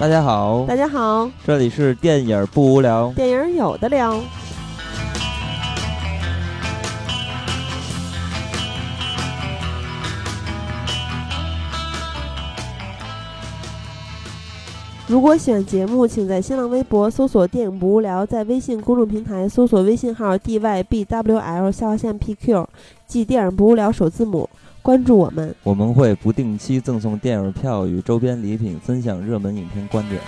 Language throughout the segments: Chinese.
大家好，大家好，这里是电影不无聊，电影有的聊。如果喜欢节目，请在新浪微博搜索“电影不无聊”，在微信公众平台搜索微信号 “dybwl” 下划线 “pq”，即“电影不无聊”首字母。关注我们，我们会不定期赠送电影票与周边礼品，分享热门影片观点。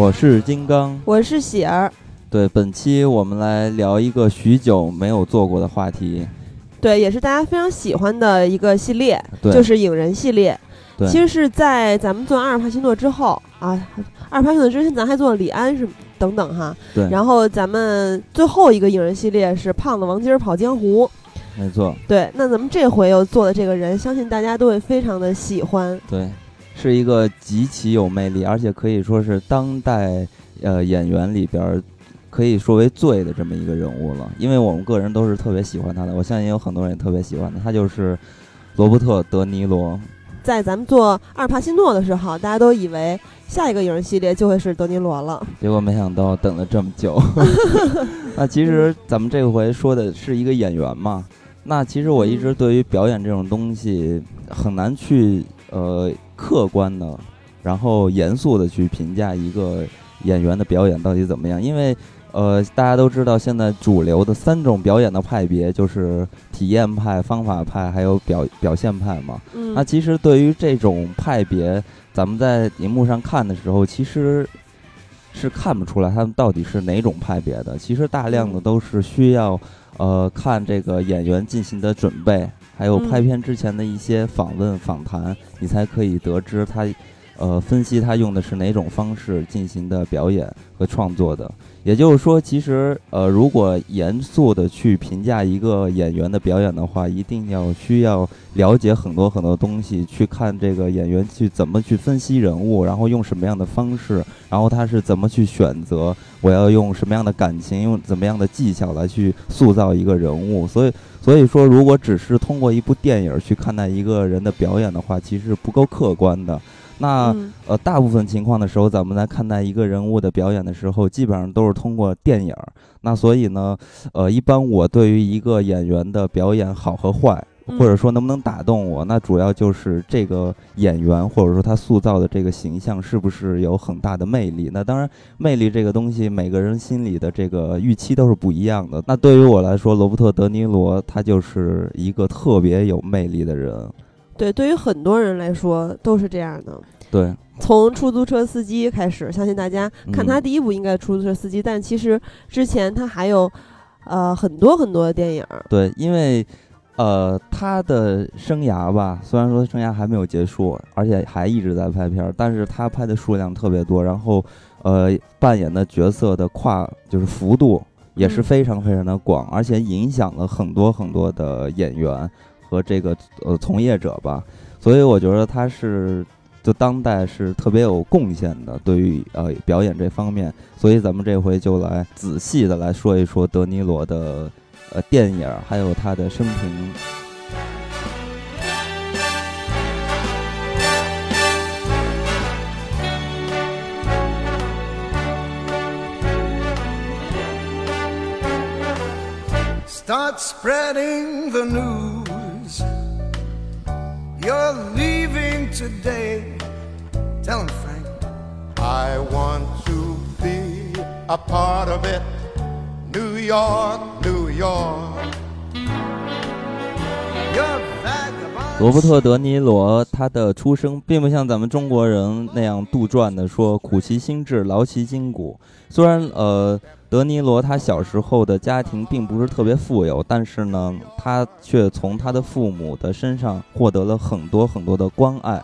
我是金刚，我是喜儿。对，本期我们来聊一个许久没有做过的话题。对，也是大家非常喜欢的一个系列，就是影人系列。对，其实是在咱们做完阿尔帕西诺之后啊，阿尔帕西诺之前咱还做了李安是等等哈。对。然后咱们最后一个影人系列是胖子王金跑江湖。没错。对，那咱们这回又做的这个人，相信大家都会非常的喜欢。对。是一个极其有魅力，而且可以说是当代呃演员里边可以说为最的这么一个人物了。因为我们个人都是特别喜欢他的，我相信有很多人也特别喜欢他。他就是罗伯特·德尼罗。在咱们做阿尔帕西诺的时候，大家都以为下一个影人系列就会是德尼罗了，结果没想到等了这么久。那其实咱们这回说的是一个演员嘛？那其实我一直对于表演这种东西很难去呃。客观的，然后严肃的去评价一个演员的表演到底怎么样？因为，呃，大家都知道现在主流的三种表演的派别就是体验派、方法派，还有表表现派嘛。嗯。那其实对于这种派别，咱们在荧幕上看的时候，其实是看不出来他们到底是哪种派别的。其实大量的都是需要，呃，看这个演员进行的准备。还有拍片之前的一些访问访谈，你才可以得知他，呃，分析他用的是哪种方式进行的表演和创作的。也就是说，其实，呃，如果严肃的去评价一个演员的表演的话，一定要需要了解很多很多东西，去看这个演员去怎么去分析人物，然后用什么样的方式，然后他是怎么去选择，我要用什么样的感情，用怎么样的技巧来去塑造一个人物。所以。所以说，如果只是通过一部电影去看待一个人的表演的话，其实不够客观的。那呃，大部分情况的时候，咱们在看待一个人物的表演的时候，基本上都是通过电影。那所以呢，呃，一般我对于一个演员的表演好和坏。或者说能不能打动我？那主要就是这个演员，或者说他塑造的这个形象是不是有很大的魅力？那当然，魅力这个东西，每个人心里的这个预期都是不一样的。那对于我来说，罗伯特·德尼罗他就是一个特别有魅力的人。对，对于很多人来说都是这样的。对，从出租车司机开始，相信大家看他第一部应该出租车司机，但其实之前他还有呃很多很多的电影。对，因为。呃，他的生涯吧，虽然说生涯还没有结束，而且还一直在拍片儿，但是他拍的数量特别多，然后，呃，扮演的角色的跨就是幅度也是非常非常的广，而且影响了很多很多的演员和这个呃从业者吧，所以我觉得他是就当代是特别有贡献的，对于呃表演这方面，所以咱们这回就来仔细的来说一说德尼罗的。呃，电影还有他的生平。Start spreading the news. You're leaving today. Tell him, Frank. I want to be a part of it. New York, New York。罗伯特·德尼罗，他的出生并不像咱们中国人那样杜撰的说“苦其心志，劳其筋骨”。虽然呃，德尼罗他小时候的家庭并不是特别富有，但是呢，他却从他的父母的身上获得了很多很多的关爱。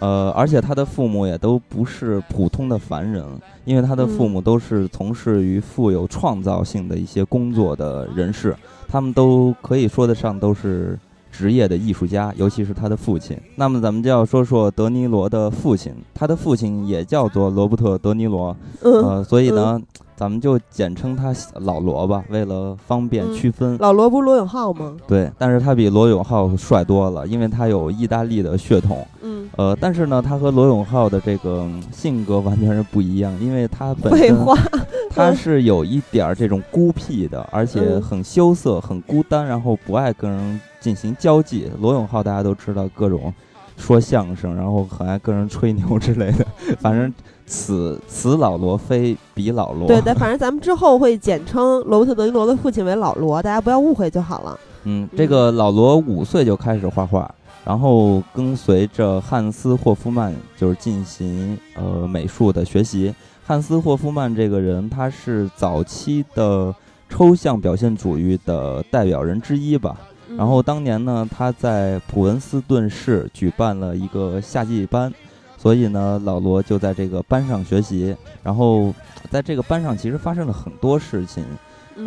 呃，而且他的父母也都不是普通的凡人，因为他的父母都是从事于富有创造性的一些工作的人士，他们都可以说得上都是职业的艺术家，尤其是他的父亲。那么咱们就要说说德尼罗的父亲，他的父亲也叫做罗伯特·德尼罗，呃，所以呢。咱们就简称他老罗吧，为了方便区分。老罗不是罗永浩吗？对，但是他比罗永浩帅多了，因为他有意大利的血统。嗯，呃，但是呢，他和罗永浩的这个性格完全是不一样，因为他本身 他是有一点这种孤僻的，而且很羞涩、很孤单，然后不爱跟人进行交际。罗永浩大家都知道，各种说相声，然后很爱跟人吹牛之类的，反正。此此老罗非彼老罗，对对，反正咱们之后会简称罗伯特·德尼罗的父亲为老罗，大家不要误会就好了。嗯，这个老罗五岁就开始画画，然后跟随着汉斯·霍夫曼就是进行呃美术的学习。汉斯·霍夫曼这个人，他是早期的抽象表现主义的代表人之一吧。然后当年呢，他在普文斯顿市举办了一个夏季班。所以呢，老罗就在这个班上学习，然后在这个班上其实发生了很多事情，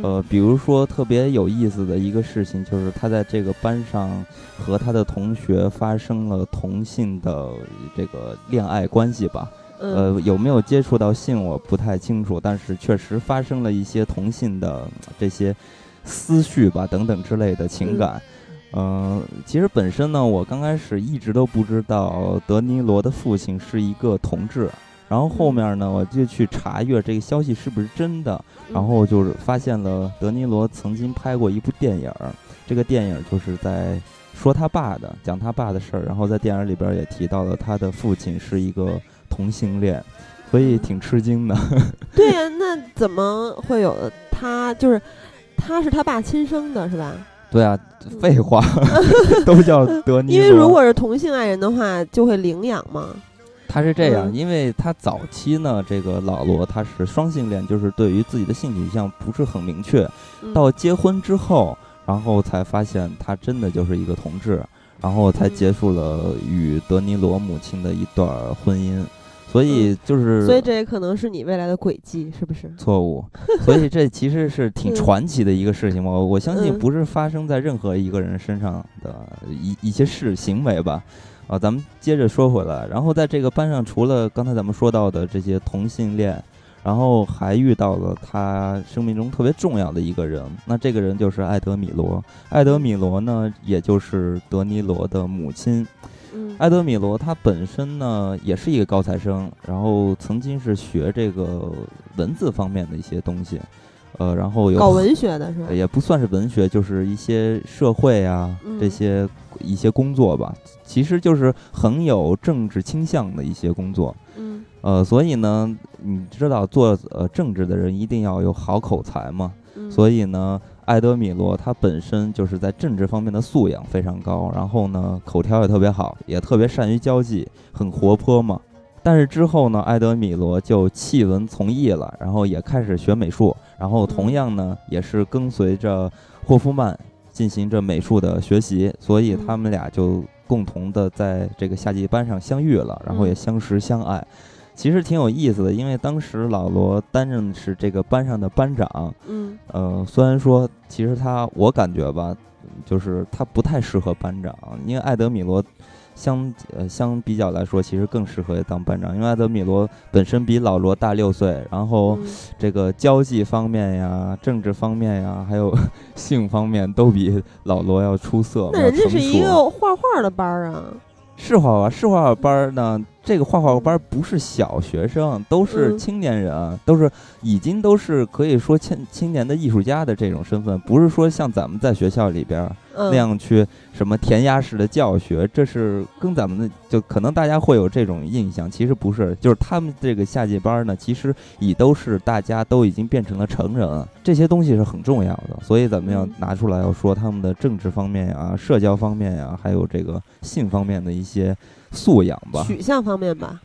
呃，比如说特别有意思的一个事情，就是他在这个班上和他的同学发生了同性的这个恋爱关系吧，呃，有没有接触到性我不太清楚，但是确实发生了一些同性的这些思绪吧，等等之类的情感。嗯，其实本身呢，我刚开始一直都不知道德尼罗的父亲是一个同志，然后后面呢，我就去查阅这个消息是不是真的，然后就是发现了德尼罗曾经拍过一部电影，这个电影就是在说他爸的，讲他爸的事儿，然后在电影里边也提到了他的父亲是一个同性恋，所以挺吃惊的。对呀，那怎么会有他？就是他是他爸亲生的，是吧？对啊，废话，都叫德尼。因为如果是同性爱人的话，就会领养嘛。他是这样，因为他早期呢，这个老罗他是双性恋，就是对于自己的性取向不是很明确。到结婚之后，然后才发现他真的就是一个同志，然后才结束了与德尼罗母亲的一段婚姻。所以就是，所以这也可能是你未来的轨迹，是不是？错误。所以这其实是 挺传奇的一个事情我我相信不是发生在任何一个人身上的一一些事行为吧。啊，咱们接着说回来，然后在这个班上，除了刚才咱们说到的这些同性恋，然后还遇到了他生命中特别重要的一个人，那这个人就是艾德米罗。艾德米罗呢，也就是德尼罗的母亲。埃德米罗他本身呢也是一个高材生，然后曾经是学这个文字方面的一些东西，呃，然后有搞文学的是吧？也不算是文学，就是一些社会啊这些一些工作吧，其实就是很有政治倾向的一些工作。嗯，呃，所以呢，你知道做呃政治的人一定要有好口才嘛，所以呢。埃德米罗他本身就是在政治方面的素养非常高，然后呢口条也特别好，也特别善于交际，很活泼嘛。但是之后呢，埃德米罗就弃文从艺了，然后也开始学美术，然后同样呢也是跟随着霍夫曼进行着美术的学习，所以他们俩就共同的在这个夏季班上相遇了，然后也相识相爱。其实挺有意思的，因为当时老罗担任是这个班上的班长。嗯，呃，虽然说其实他，我感觉吧，就是他不太适合班长，因为艾德米罗相呃相比较来说，其实更适合当班长，因为艾德米罗本身比老罗大六岁，然后这个交际方面呀、政治方面呀，还有 性方面都比老罗要出色。那人家是一个画画的班啊，是画画，是画画班呢。这个画画班不是小学生，都是青年人，都是已经都是可以说青青年的艺术家的这种身份，不是说像咱们在学校里边那样去什么填鸭式的教学，这是跟咱们的就可能大家会有这种印象，其实不是，就是他们这个夏季班呢，其实已都是大家都已经变成了成人，这些东西是很重要的，所以咱们要拿出来要说他们的政治方面呀、社交方面呀，还有这个性方面的一些。素养吧，取向方面吧，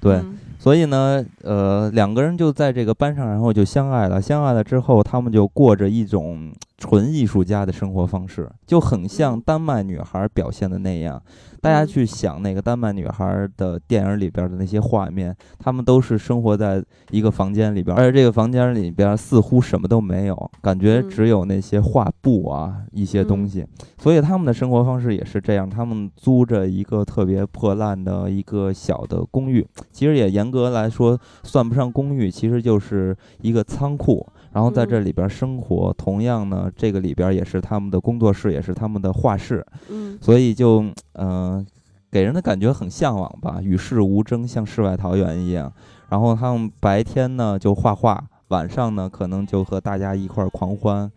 对，嗯所以呢，呃，两个人就在这个班上，然后就相爱了。相爱了之后，他们就过着一种纯艺术家的生活方式，就很像嗯丹麦女孩表现的那样。大家嗯去想那个丹麦女孩的电影里边的那些画面，他们都是生活在一个房间里边，而且这个房间里边似乎什么都没有，感觉嗯只有那些画布啊一些东嗯西。所以他们的生活方式也是这样，他们租着一个特别破烂的一个小的公寓，其实也严格来说算不上公寓，其实就是一个仓库。然后在这嗯里边生活，同样呢，这个里边也是他们的工作室，也是他们的画室，嗯所以就嗯、呃给人的感觉很向往吧，与世无争，像世外桃源一样。然后他们白天呢就画画，晚上呢可能就和大家一块儿狂欢，嗯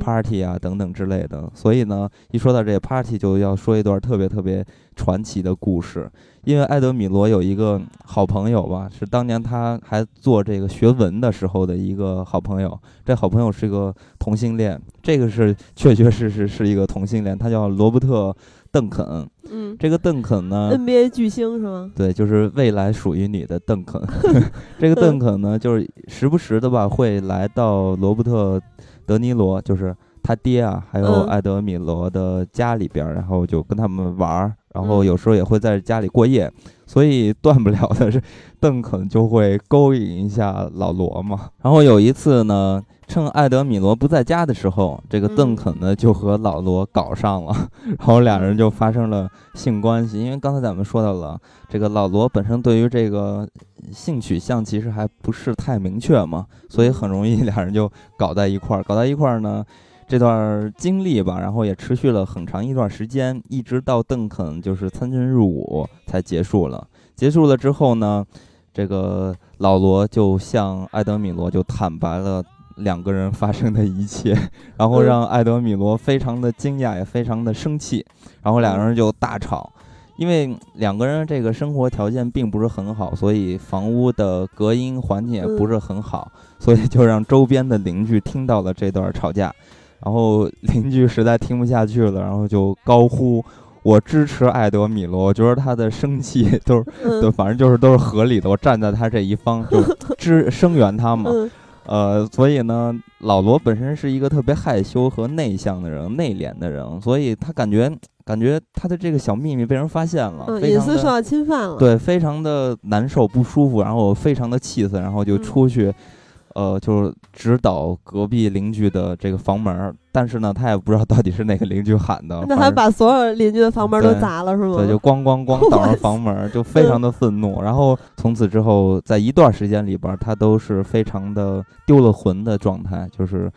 party 啊等等之类的。所以呢，一说到这个 party，就要说一段特别特别传奇的故事。因为埃德米罗有一个好朋友吧，是当年他还做这个学文的时候的一个好朋友。这好朋友是个同性恋，这个是确确实实是一个同性恋，他叫罗伯特·邓肯。嗯这个邓肯呢，，NBA 巨星是吗？对，就是未来属于你的邓肯。这个邓肯呢，就是时不时的吧，会来到罗伯特·德尼罗，就是他爹啊，还有嗯艾德米罗的家里边儿，然后就跟他们玩儿，然后嗯有时候也会在家里过夜。所以断不了的是，邓肯就会勾引一下老罗嘛。然后有一次呢，趁艾德米罗不在家的时候，这个邓嗯肯呢就和老罗搞上了，然后俩人就发生了性关系。因为刚才咱们说到了，这个老罗本身对于这个性取向其实还不是太明确嘛，所以很容易 俩人就搞在一块儿。搞在一块儿呢，这段经历吧，然后也持续了很长一段时间，一直到邓肯就是参军入伍才结束了。结束了之后呢，这个老罗就向艾德米罗就坦白了。两个人发生的一切，然后嗯。让艾德米罗非常的惊讶，也非常的生气，然后两个人就大吵。因为两个人这个生活条件并不是很好，所以房屋的隔音环境也不是很好，所以就让周边的邻居听到了这段吵架，然后邻居实在听不下去了，然后就高呼：“我支持艾德米罗，我觉得他的生气都是，对，嗯反正就是都是合理的，我站在他这一方，就支 声援他嘛。”嗯呃，所以呢，老罗本身是一个特别害羞和内向的人，内敛的人，所以他感觉感觉他的这个小秘密被人发现了，隐私受到侵犯了。，对，非常的难受不舒服，然后非常的气愤，然后就嗯出去，呃，就是指导隔壁邻居的这个房门儿，但是呢，他也不知道到底是哪个邻居喊的，那还把所有邻居的房门都砸了是吗？对，就咣咣咣倒上房门儿，就非常的愤怒。然后从此之后，在一段时间里边儿，他都是非常的丢了魂的状态，就是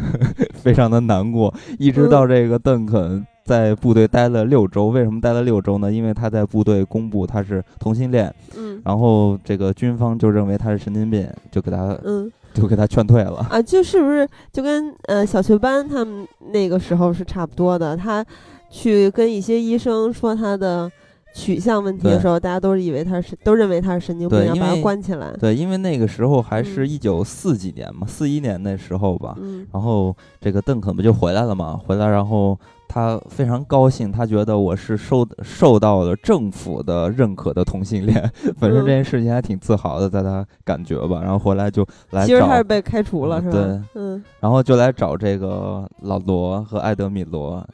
非常的难过。一直到这个邓肯在部队待了六周，为什么待了六周呢？因为他在部队公布他是同性恋，嗯然后这个军方就认为他是神经病，就给他嗯就给他劝退了。啊，就是不是就跟呃小学班他们那个时候是差不多的？他去跟一些医生说他的取向问题的时候，大家都以为他是都认为他是神经病，要把他关起来。对，因为那个时候还是嗯一九四几年嘛，四一年那时候吧。嗯然后这个邓肯不就回来了嘛？回来，然后他非常高兴，他觉得我是受受到了政府的认可的同性恋，本身这件事情还挺自豪的，在他感觉吧。然后回来就来其实他是找，被开除了，是吧？嗯对嗯然后就来找这个老罗和艾德米罗。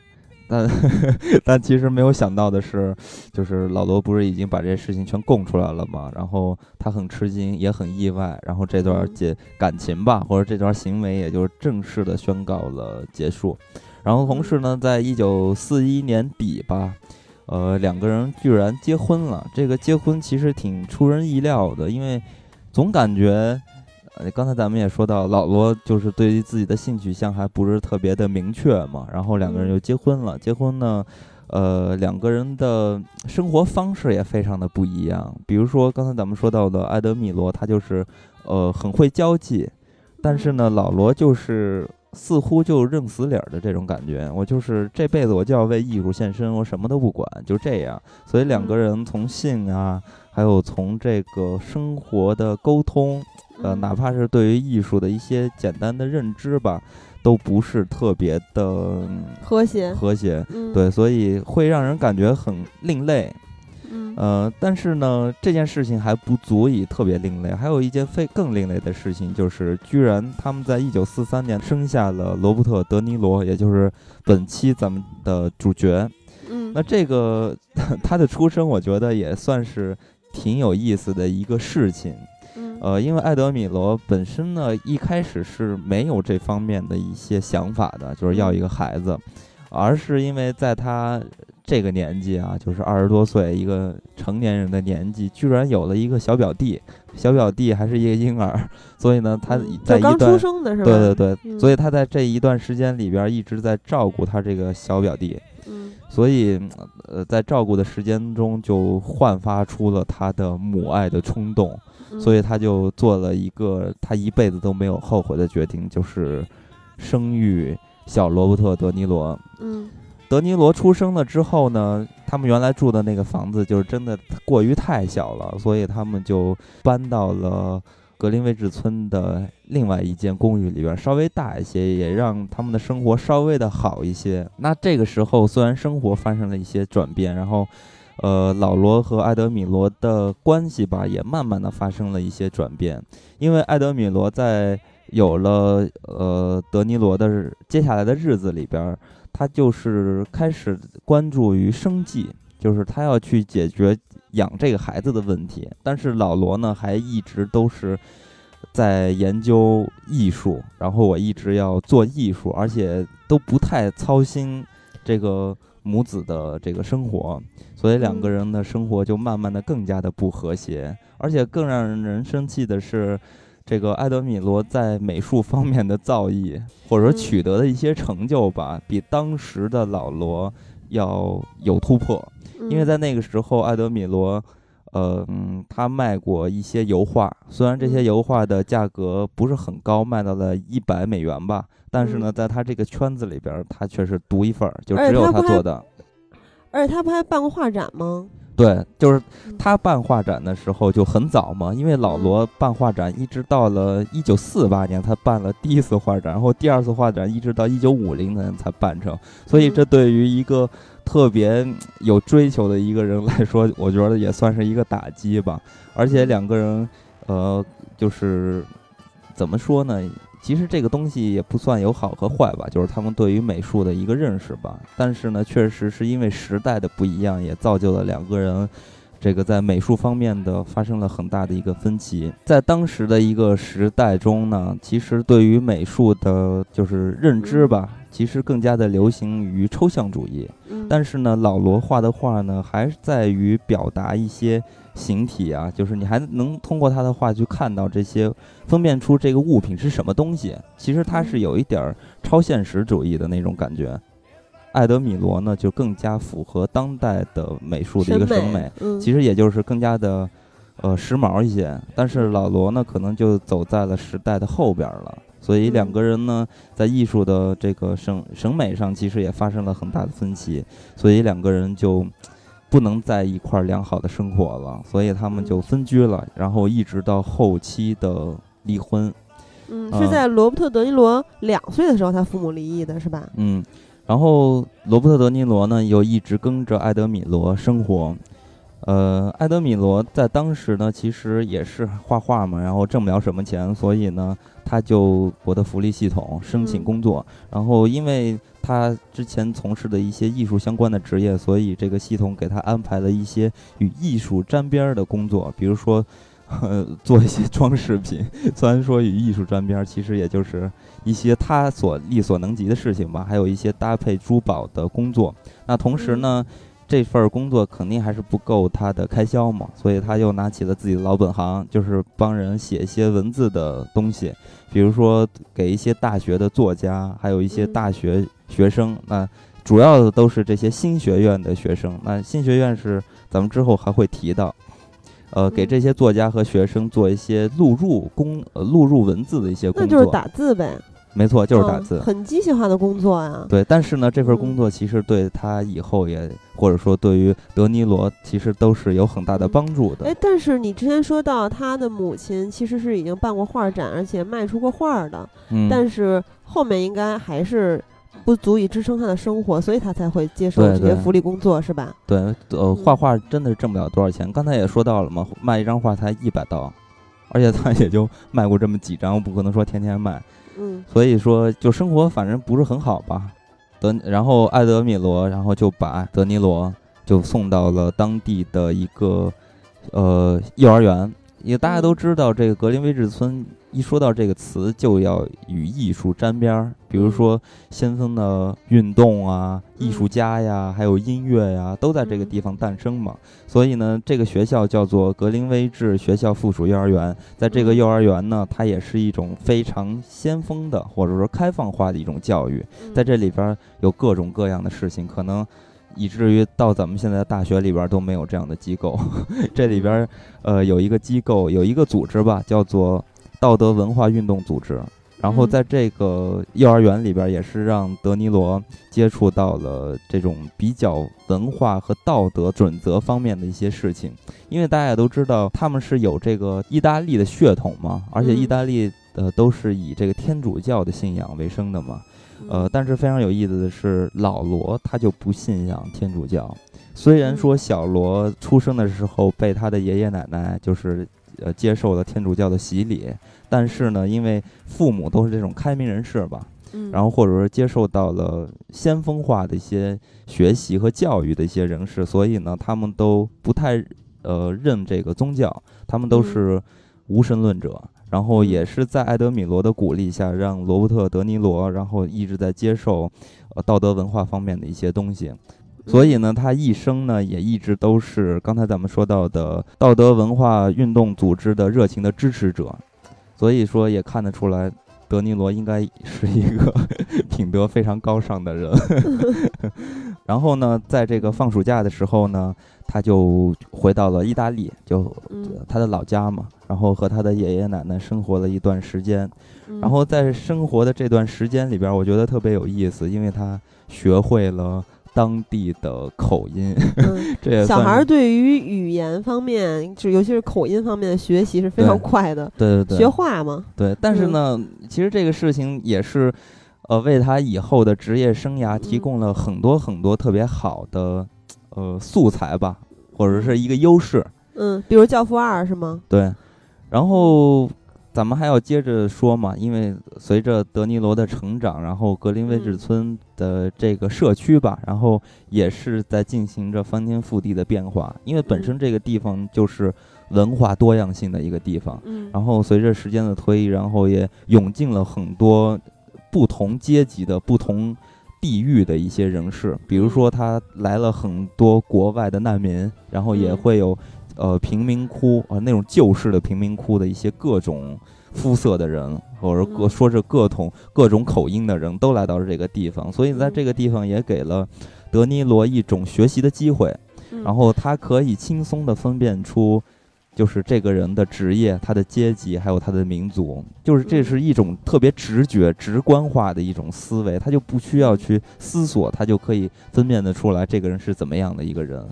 但 但其实没有想到的是，就是老罗不是已经把这些事情全供出来了嘛？然后他很吃惊，也很意外。然后这段嗯结感情吧，或者这段行为，也就是正式的宣告了结束。然后同时呢，在一九四一年底吧，呃，两个人居然结婚了。这个结婚其实挺出人意料的，因为总感觉。呃，刚才咱们也说到，老罗就是对于自己的性取向还不是特别的明确嘛，然后两个人嗯就结婚了。结婚呢，呃，两个人的生活方式也非常的不一样。比如说刚才咱们说到的埃德米罗，他就是呃很会交际，但是呢，老罗就是似乎就认死理儿的这种感觉。我就是这辈子我就要为艺术献身，我什么都不管，就这样。所以两个人从性啊，还有从这个生活的沟通。呃，嗯哪怕是对于艺术的一些简单的认知吧，都不是特别的嗯和谐，和谐。嗯，对，所以会让人感觉很另类。嗯呃，但是呢，这件事情还不足以特别另类。还有一件非更另类的事情，就是居然他们在一九四三年生下了罗伯特·德尼罗，也就是本期咱们的主角。嗯，那这个他的出生，我觉得也算是挺有意思的一个事情。嗯呃，因为艾德米罗本身呢，一开始是没有这方面的一些想法的，就是要一个孩子，而是因为在他这个年纪啊，就是二十多岁，一个成年人的年纪，居然有了一个小表弟，小表弟还是一个婴儿，所以呢，他嗯在一段刚出生的是吧？对对对，嗯所以他在这一段时间里边一直在照顾他这个小表弟。嗯所以，呃，在照顾的时间中，就焕发出了他的母爱的冲动，嗯，所以他就做了一个他一辈子都没有后悔的决定，就是生育小罗伯特·德尼罗。嗯德尼罗出生了之后呢，他们原来住的那个房子就是真的过于太小了，所以他们就搬到了格林威治村的另外一间公寓里边，稍微大一些，也让他们的生活稍微的好一些。那这个时候虽然生活发生了一些转变，然后，呃，老罗和艾德米罗的关系吧，也慢慢的发生了一些转变，因为艾德米罗在有了呃德尼罗的日接下来的日子里边。他就是开始关注于生计，就是他要去解决养这个孩子的问题。但是老罗呢，还一直都是在研究艺术，然后我一直要做艺术，而且都不太操心这个母子的这个生活，所以两个人的生活就慢慢的更加的不和谐。而且更让人生气的是。这个埃德米罗在美术方面的造诣，或者说取得的一些成就吧，比当时的老罗要有突破。因为在那个时候，埃德米罗，呃，嗯，他卖过一些油画，虽然这些油画的价格不是很高，卖到了一百美元吧，但是呢，在他这个圈子里边，他却是独一份儿，就只有他做的。而且他不还办过画展吗？对，就是他办画展的时候就很早嘛，因为老罗办画展一直到了一九四八年，他办了第一次画展，然后第二次画展一直到一九五零年才办成，所以这对于一个特别有追求的一个人来说，我觉得也算是一个打击吧。而且两个人，呃，就是怎么说呢？其实这个东西也不算有好和坏吧，就是他们对于美术的一个认识吧。但是呢，确实是因为时代的不一样，也造就了两个人这个在美术方面的发生了很大的一个分歧。在当时的一个时代中呢，其实对于美术的就是认知吧，其实更加的流行于抽象主义。嗯，但是呢，老罗画的画呢，还是在于表达一些。形体啊，就是你还能通过他的话去看到这些，分辨出这个物品是什么东西。其实他是有一点儿超现实主义的那种感觉。艾德米罗呢，就更加符合当代的美术的一个审美，嗯、其实也就是更加的呃时髦一些。但是老罗呢，可能就走在了时代的后边了。所以两个人呢，在艺术的这个审审美上，其实也发生了很大的分歧。所以两个人就。不能在一块儿良好的生活了，所以他们就分居了，然后一直到后期的离婚。嗯，是在罗伯特·德尼罗两岁的时候，他父母离异的是吧？嗯，然后罗伯特·德尼罗呢，又一直跟着艾德米罗生活。呃，艾德米罗在当时呢，其实也是画画嘛，然后挣不了什么钱，所以呢，他就我的福利系统申请工作，然后因为。他之前从事的一些艺术相关的职业，所以这个系统给他安排了一些与艺术沾边儿的工作，比如说，呃，做一些装饰品。虽然说与艺术沾边儿，其实也就是一些他所力所能及的事情吧。还有一些搭配珠宝的工作。那同时呢，这份工作肯定还是不够他的开销嘛，所以他又拿起了自己的老本行，就是帮人写一些文字的东西，比如说给一些大学的作家，还有一些大学。学生，那主要的都是这些新学院的学生。那新学院是咱们之后还会提到，呃，给这些作家和学生做一些录入工、呃录入文字的一些工作，那就是打字呗。没错，就是打字，很机械化的工作呀。对，但是呢，这份工作其实对他以后也，或者说对于德尼罗，其实都是有很大的帮助的。哎，但是你之前说到他的母亲其实是已经办过画展，而且卖出过画的，嗯，但是后面应该还是。不足以支撑他的生活，所以他才会接受这些福利工作，是吧？对，呃，画画真的是挣不了多少钱。刚才也说到了嘛，卖一张画才一百刀，而且他也就卖过这么几张，不可能说天天卖。嗯，所以说就生活反正不是很好吧。德，然后艾德米罗，然后就把德尼罗就送到了当地的一个呃幼儿园。因为大家都知道，这个格林威治村一说到这个词，就要与艺术沾边儿。比如说，先锋的运动啊，艺术家呀，还有音乐呀，都在这个地方诞生嘛。所以呢，这个学校叫做格林威治学校附属幼儿园。在这个幼儿园呢，它也是一种非常先锋的，或者说开放化的一种教育。在这里边有各种各样的事情，可能。以至于到咱们现在大学里边都没有这样的机构，这里边呃有一个机构有一个组织吧，叫做道德文化运动组织。然后在这个幼儿园里边，也是让德尼罗接触到了这种比较文化和道德准则方面的一些事情。因为大家也都知道，他们是有这个意大利的血统嘛，而且意大利呃都是以这个天主教的信仰为生的嘛。呃，但是非常有意思的是，老罗他就不信仰天主教。虽然说小罗出生的时候被他的爷爷奶奶就是呃接受了天主教的洗礼，但是呢，因为父母都是这种开明人士吧，然后或者说接受到了先锋化的一些学习和教育的一些人士，所以呢，他们都不太呃认这个宗教，他们都是无神论者。然后也是在爱德米罗的鼓励下，让罗伯特·德尼罗，然后一直在接受，呃，道德文化方面的一些东西。所以呢，他一生呢也一直都是刚才咱们说到的道德文化运动组织的热情的支持者。所以说也看得出来，德尼罗应该是一个 品德非常高尚的人。然后呢，在这个放暑假的时候呢。他就回到了意大利，就他的老家嘛，然后和他的爷爷奶奶生活了一段时间，然后在生活的这段时间里边，我觉得特别有意思，因为他学会了当地的口音。这小孩对于语言方面，就尤其是口音方面的学习是非常快的。对对对，学话嘛。对，但是呢，其实这个事情也是，呃，为他以后的职业生涯提供了很多很多特别好的。呃，素材吧，或者是一个优势。嗯，比如《教父二》是吗？对。然后咱们还要接着说嘛，因为随着德尼罗的成长，然后格林威治村的这个社区吧，然后也是在进行着翻天覆地的变化。因为本身这个地方就是文化多样性的一个地方。嗯。然后随着时间的推移，然后也涌进了很多不同阶级的不同。地域的一些人士，比如说他来了很多国外的难民，然后也会有，呃，贫民窟啊那种旧式的贫民窟的一些各种肤色的人，或者各说着各种各种口音的人都来到了这个地方，所以在这个地方也给了德尼罗一种学习的机会，然后他可以轻松地分辨出。就是这个人的职业、他的阶级，还有他的民族，就是这是一种特别直觉、直观化的一种思维，他就不需要去思索，他就可以分辨得出来这个人是怎么样的一个人。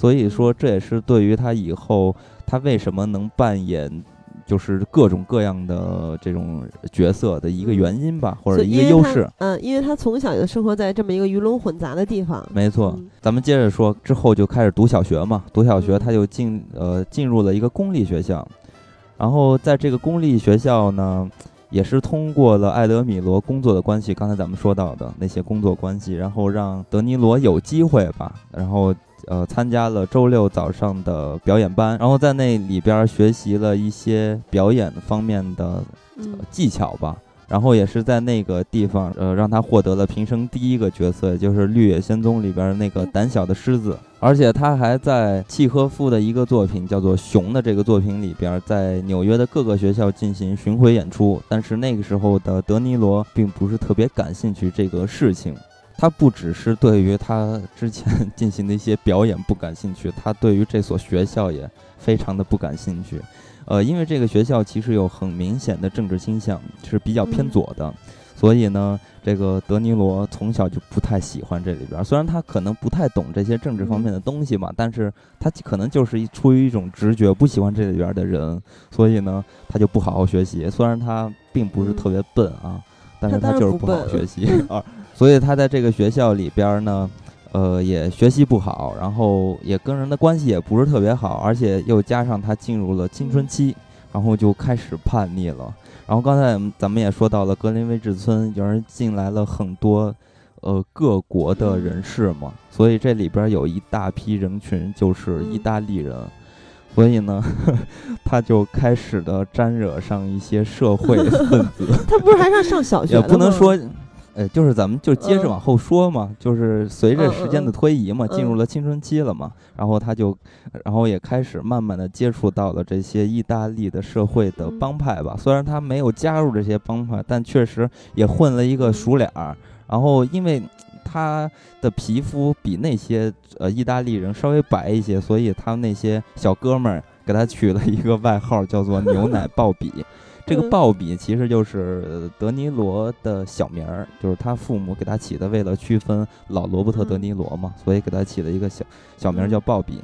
所以说，这也是对于他以后他为什么能扮演。就是各种各样的这种角色的一个原因吧，或者一个优势。嗯，因为他从小就生活在这么一个鱼龙混杂的地方。没错，咱们接着说，之后就开始读小学嘛。读小学，他就进呃进入了一个公立学校，然后在这个公立学校呢，也是通过了艾德米罗工作的关系，刚才咱们说到的那些工作关系，然后让德尼罗有机会吧，然后。呃，参加了周六早上的表演班，然后在那里边学习了一些表演方面的技巧吧。然后也是在那个地方，呃，让他获得了平生第一个角色，就是《绿野仙踪》里边那个胆小的狮子。而且他还在契诃夫的一个作品叫做《熊》的这个作品里边，在纽约的各个学校进行巡回演出。但是那个时候的德尼罗并不是特别感兴趣这个事情。他不只是对于他之前 进行的一些表演不感兴趣，他对于这所学校也非常的不感兴趣。呃，因为这个学校其实有很明显的政治倾向，是比较偏左的，所以呢，这个德尼罗从小就不太喜欢这里边。虽然他可能不太懂这些政治方面的东西嘛，但是他可能就是出于一种直觉，不喜欢这里边的人，所以呢，他就不好好学习。虽然他并不是特别笨啊，但是他就是不好好学习啊。所以他在这个学校里边呢，呃，也学习不好，然后也跟人的关系也不是特别好，而且又加上他进入了青春期，然后就开始叛逆了。然后刚才咱们也说到了格林威治村，有人进来了很多，呃，各国的人士嘛，所以这里边有一大批人群就是意大利人，所以呢，他就开始的沾惹上一些社会分子。他不是还上上小学？也不能说。呃，就是咱们就接着往后说嘛，就是随着时间的推移嘛，进入了青春期了嘛，然后他就，然后也开始慢慢的接触到了这些意大利的社会的帮派吧。虽然他没有加入这些帮派，但确实也混了一个熟脸儿。然后因为他的皮肤比那些呃意大利人稍微白一些，所以他那些小哥们儿给他取了一个外号，叫做“牛奶鲍比”。这个鲍比其实就是德尼罗的小名儿，就是他父母给他起的，为了区分老罗伯特·德尼罗嘛，所以给他起了一个小小名叫鲍比。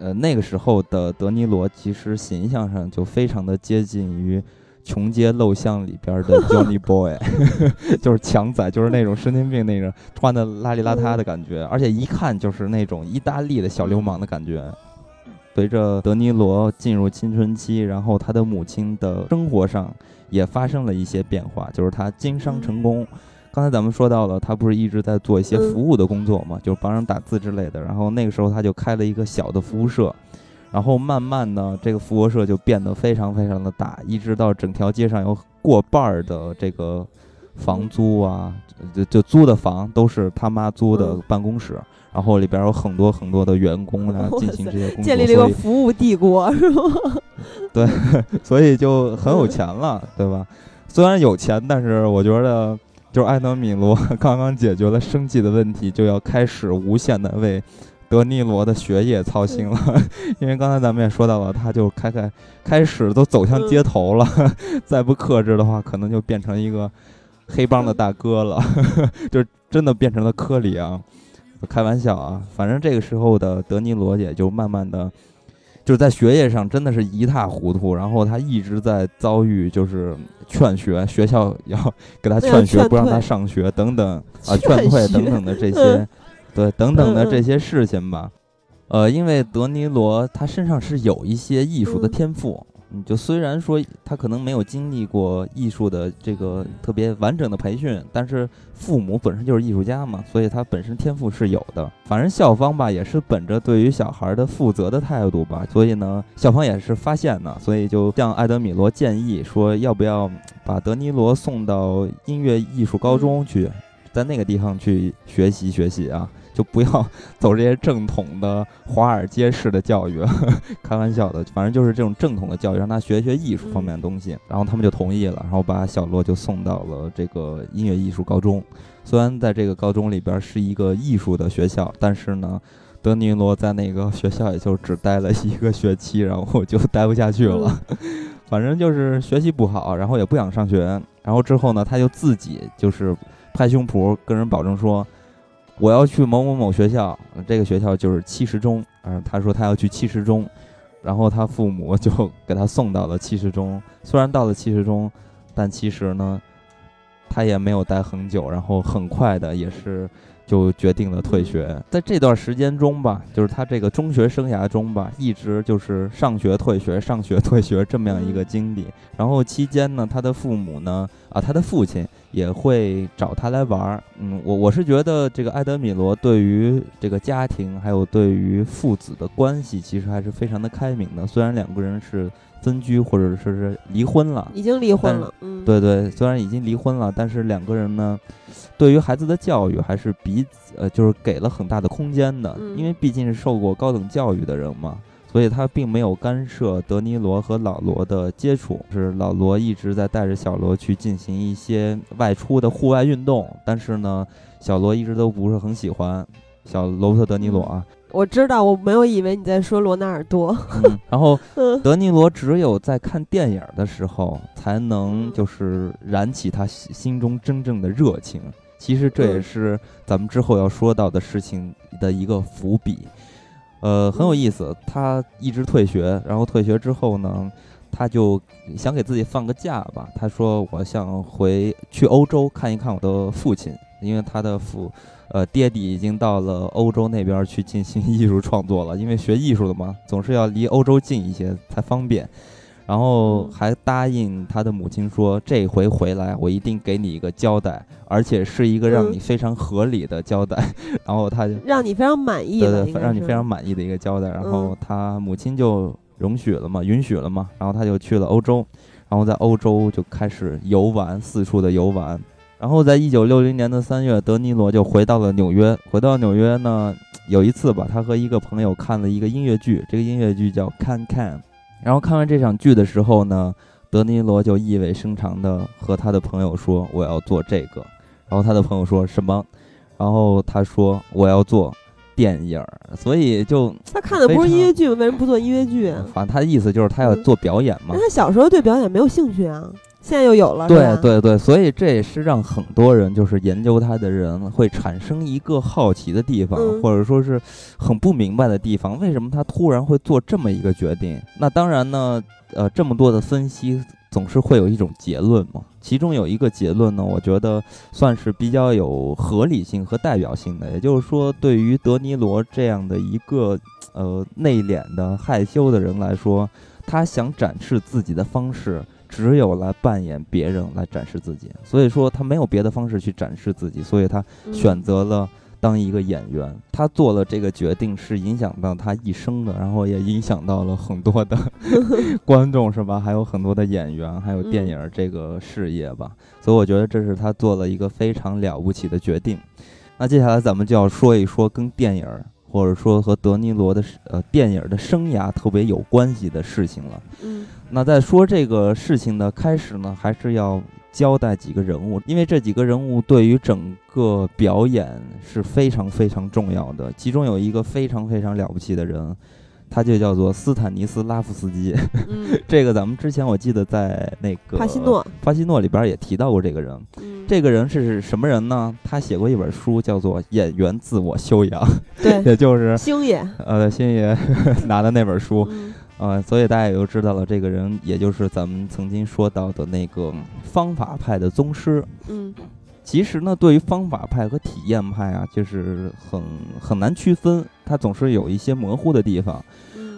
呃，那个时候的德尼罗其实形象上就非常的接近于《穷街陋巷》里边的 Johnny Boy，就是强仔，就是那种神经病那种穿的邋里邋遢的感觉，而且一看就是那种意大利的小流氓的感觉。随着德尼罗进入青春期，然后他的母亲的生活上也发生了一些变化，就是他经商成功。刚才咱们说到了，他不是一直在做一些服务的工作嘛，就是帮人打字之类的。然后那个时候他就开了一个小的服务社，然后慢慢的这个服务社就变得非常非常的大，一直到整条街上有过半儿的这个房租啊，就就租的房都是他妈租的办公室。然后里边有很多很多的员工来进行这些工作，建立了一个服务帝国，是吗？对，所以就很有钱了，对吧？虽然有钱，但是我觉得，就是埃德米罗刚刚解决了生计的问题，就要开始无限的为德尼罗的学业操心了。因为刚才咱们也说到了，他就开开开始都走向街头了，再不克制的话，可能就变成一个黑帮的大哥了，就真的变成了科里昂。开玩笑啊，反正这个时候的德尼罗也就慢慢的，就是在学业上真的是一塌糊涂，然后他一直在遭遇就是劝学，学校要给他劝学，不让他上学等等啊，劝退等等的这些，对等等的这些事情吧。呃，因为德尼罗他身上是有一些艺术的天赋。嗯，就虽然说他可能没有经历过艺术的这个特别完整的培训，但是父母本身就是艺术家嘛，所以他本身天赋是有的。反正校方吧也是本着对于小孩的负责的态度吧，所以呢，校方也是发现呢，所以就向艾德米罗建议说，要不要把德尼罗送到音乐艺术高中去，在那个地方去学习学习啊。就不要走这些正统的华尔街式的教育，开玩笑的，反正就是这种正统的教育，让他学学艺术方面的东西。然后他们就同意了，然后把小罗就送到了这个音乐艺术高中。虽然在这个高中里边是一个艺术的学校，但是呢，德尼罗在那个学校也就只待了一个学期，然后就待不下去了。反正就是学习不好，然后也不想上学。然后之后呢，他就自己就是拍胸脯跟人保证说。我要去某某某学校，这个学校就是七十中。嗯，他说他要去七十中，然后他父母就给他送到了七十中。虽然到了七十中，但其实呢，他也没有待很久，然后很快的也是。就决定了退学，在这段时间中吧，就是他这个中学生涯中吧，一直就是上学退学、上学退学这么样一个经历。然后期间呢，他的父母呢，啊，他的父亲也会找他来玩儿。嗯，我我是觉得这个埃德米罗对于这个家庭还有对于父子的关系，其实还是非常的开明的。虽然两个人是。分居或者说是离婚了，已经离婚了。嗯，对对，虽然已经离婚了，但是两个人呢，对于孩子的教育还是彼此呃，就是给了很大的空间的。因为毕竟是受过高等教育的人嘛，所以他并没有干涉德尼罗和老罗的接触。是老罗一直在带着小罗去进行一些外出的户外运动，但是呢，小罗一直都不是很喜欢小罗伯特·德尼罗啊。我知道，我没有以为你在说罗纳尔多。然后，德尼罗只有在看电影的时候，才能就是燃起他心中真正的热情。其实这也是咱们之后要说到的事情的一个伏笔。呃，很有意思。他一直退学，然后退学之后呢，他就想给自己放个假吧。他说：“我想回去欧洲看一看我的父亲。”因为他的父，呃，爹地已经到了欧洲那边去进行艺术创作了。因为学艺术的嘛，总是要离欧洲近一些才方便。然后还答应他的母亲说，这回回来我一定给你一个交代，而且是一个让你非常合理的交代。然后他就让你非常满意，对对，让你非常满意的一个交代。然后他母亲就容许了嘛，允许了嘛。然后他就去了欧洲，然后在欧洲就开始游玩，四处的游玩。然后在一九六零年的三月，德尼罗就回到了纽约。回到纽约呢，有一次吧，他和一个朋友看了一个音乐剧，这个音乐剧叫《Can Can》。然后看完这场剧的时候呢，德尼罗就意味深长地和他的朋友说：“我要做这个。”然后他的朋友说什么？然后他说：“我要做电影。”所以就他看的不是音乐剧，为什么不做音乐剧？反正他的意思就是他要做表演嘛。那他小时候对表演没有兴趣啊。现在又有了，对对对，所以这也是让很多人就是研究他的人会产生一个好奇的地方，或者说是很不明白的地方，为什么他突然会做这么一个决定？那当然呢，呃，这么多的分析总是会有一种结论嘛。其中有一个结论呢，我觉得算是比较有合理性和代表性的，也就是说，对于德尼罗这样的一个呃内敛的害羞的人来说，他想展示自己的方式。只有来扮演别人来展示自己，所以说他没有别的方式去展示自己，所以他选择了当一个演员。他做了这个决定是影响到他一生的，然后也影响到了很多的 观众，是吧？还有很多的演员，还有电影这个事业吧。所以我觉得这是他做了一个非常了不起的决定。那接下来咱们就要说一说跟电影或者说和德尼罗的呃电影的生涯特别有关系的事情了。嗯。那在说这个事情的开始呢，还是要交代几个人物，因为这几个人物对于整个表演是非常非常重要的。其中有一个非常非常了不起的人，他就叫做斯坦尼斯拉夫斯基。嗯，这个咱们之前我记得在那个帕西诺帕西诺里边也提到过这个人。嗯，这个人是什么人呢？他写过一本书，叫做《演员自我修养》。对，也就是星爷。呃，星爷 拿的那本书。呃，所以大家也就知道了，这个人也就是咱们曾经说到的那个方法派的宗师。嗯，其实呢，对于方法派和体验派啊，就是很很难区分，它总是有一些模糊的地方。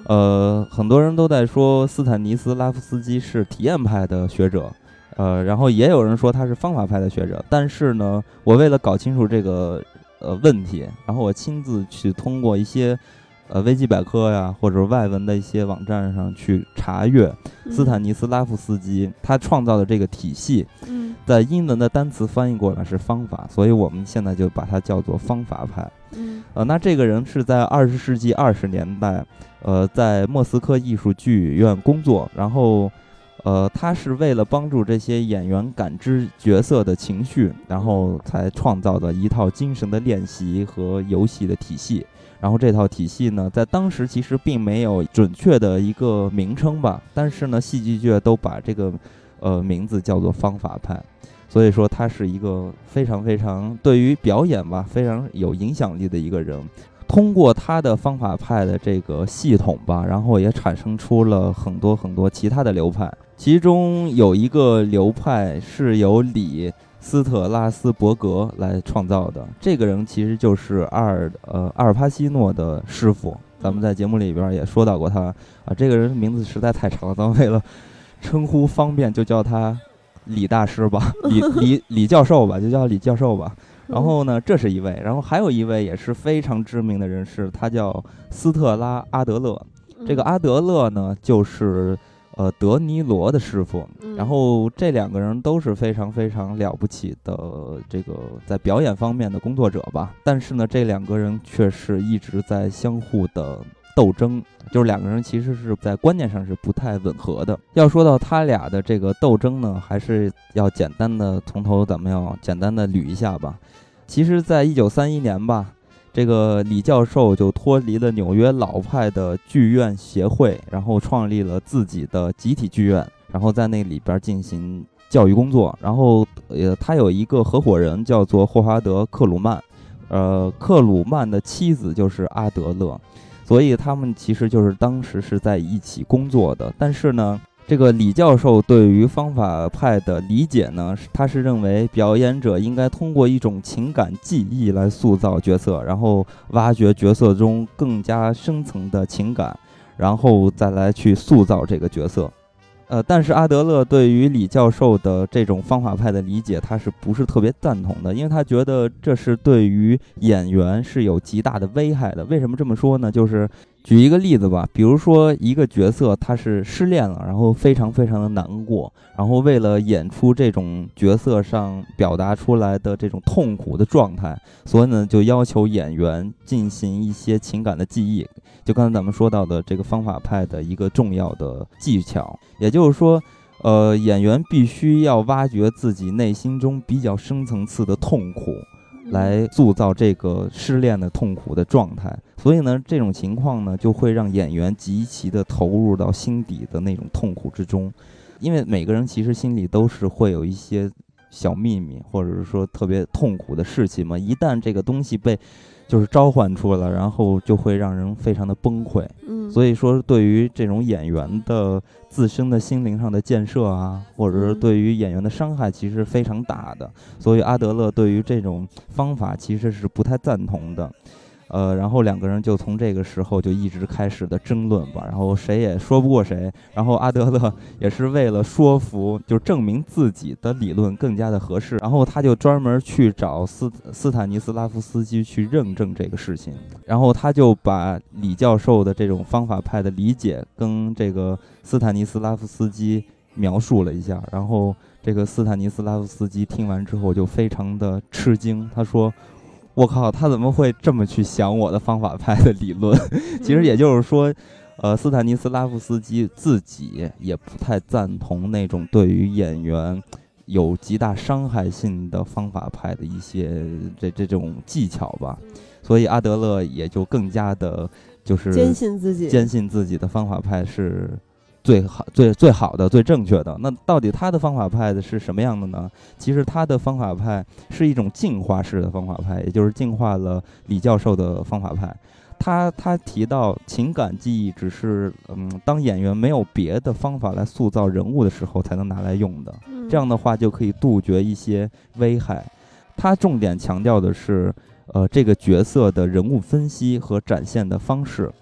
呃，很多人都在说斯坦尼斯拉夫斯基是体验派的学者，呃，然后也有人说他是方法派的学者。但是呢，我为了搞清楚这个呃问题，然后我亲自去通过一些。呃，维基百科呀，或者外文的一些网站上去查阅斯坦尼斯拉夫斯基他创造的这个体系，在英文的单词翻译过来是方法，所以我们现在就把它叫做方法派。呃，那这个人是在二十世纪二十年代，呃，在莫斯科艺术剧院工作，然后，呃，他是为了帮助这些演员感知角色的情绪，然后才创造的一套精神的练习和游戏的体系。然后这套体系呢，在当时其实并没有准确的一个名称吧，但是呢，戏剧界都把这个，呃，名字叫做方法派，所以说他是一个非常非常对于表演吧非常有影响力的一个人。通过他的方法派的这个系统吧，然后也产生出了很多很多其他的流派，其中有一个流派是由李。斯特拉斯伯格来创造的这个人其实就是阿尔呃阿尔帕西诺的师傅，咱们在节目里边也说到过他啊。这个人名字实在太长了，咱们为了称呼方便，就叫他李大师吧，李李李教授吧，就叫李教授吧。然后呢，这是一位，然后还有一位也是非常知名的人士，他叫斯特拉阿德勒。这个阿德勒呢，就是。呃，德尼罗的师傅，然后这两个人都是非常非常了不起的这个在表演方面的工作者吧。但是呢，这两个人却是一直在相互的斗争，就是两个人其实是在观念上是不太吻合的。要说到他俩的这个斗争呢，还是要简单的从头咱们要简单的捋一下吧。其实，在一九三一年吧。这个李教授就脱离了纽约老派的剧院协会，然后创立了自己的集体剧院，然后在那里边进行教育工作。然后，呃，他有一个合伙人叫做霍华德·克鲁曼，呃，克鲁曼的妻子就是阿德勒，所以他们其实就是当时是在一起工作的。但是呢。这个李教授对于方法派的理解呢，他是认为表演者应该通过一种情感记忆来塑造角色，然后挖掘角色中更加深层的情感，然后再来去塑造这个角色。呃，但是阿德勒对于李教授的这种方法派的理解，他是不是特别赞同的？因为他觉得这是对于演员是有极大的危害的。为什么这么说呢？就是举一个例子吧，比如说一个角色他是失恋了，然后非常非常的难过，然后为了演出这种角色上表达出来的这种痛苦的状态，所以呢，就要求演员进行一些情感的记忆。就刚才咱们说到的这个方法派的一个重要的技巧，也就是说，呃，演员必须要挖掘自己内心中比较深层次的痛苦，来塑造这个失恋的痛苦的状态。所以呢，这种情况呢，就会让演员极其的投入到心底的那种痛苦之中，因为每个人其实心里都是会有一些小秘密，或者是说特别痛苦的事情嘛。一旦这个东西被就是召唤出来了，然后就会让人非常的崩溃。嗯，所以说，对于这种演员的自身的心灵上的建设啊，或者是对于演员的伤害，其实非常大的。所以阿德勒对于这种方法其实是不太赞同的。呃，然后两个人就从这个时候就一直开始的争论吧，然后谁也说不过谁。然后阿德勒 也是为了说服，就证明自己的理论更加的合适，然后他就专门去找斯斯坦尼斯拉夫斯基去认证这个事情。然后他就把李教授的这种方法派的理解跟这个斯坦尼斯拉夫斯基描述了一下，然后这个斯坦尼斯拉夫斯基听完之后就非常的吃惊，他说。我靠，他怎么会这么去想我的方法派的理论？其实也就是说，呃，斯坦尼斯拉夫斯基自己也不太赞同那种对于演员有极大伤害性的方法派的一些这这种技巧吧。所以阿德勒也就更加的，就是坚信自己，坚信自己的方法派是。最好、最最好的、最正确的，那到底他的方法派的是什么样的呢？其实他的方法派是一种进化式的方法派，也就是进化了李教授的方法派。他他提到情感记忆只是嗯，当演员没有别的方法来塑造人物的时候才能拿来用的。这样的话就可以杜绝一些危害。他重点强调的是呃，这个角色的人物分析和展现的方式。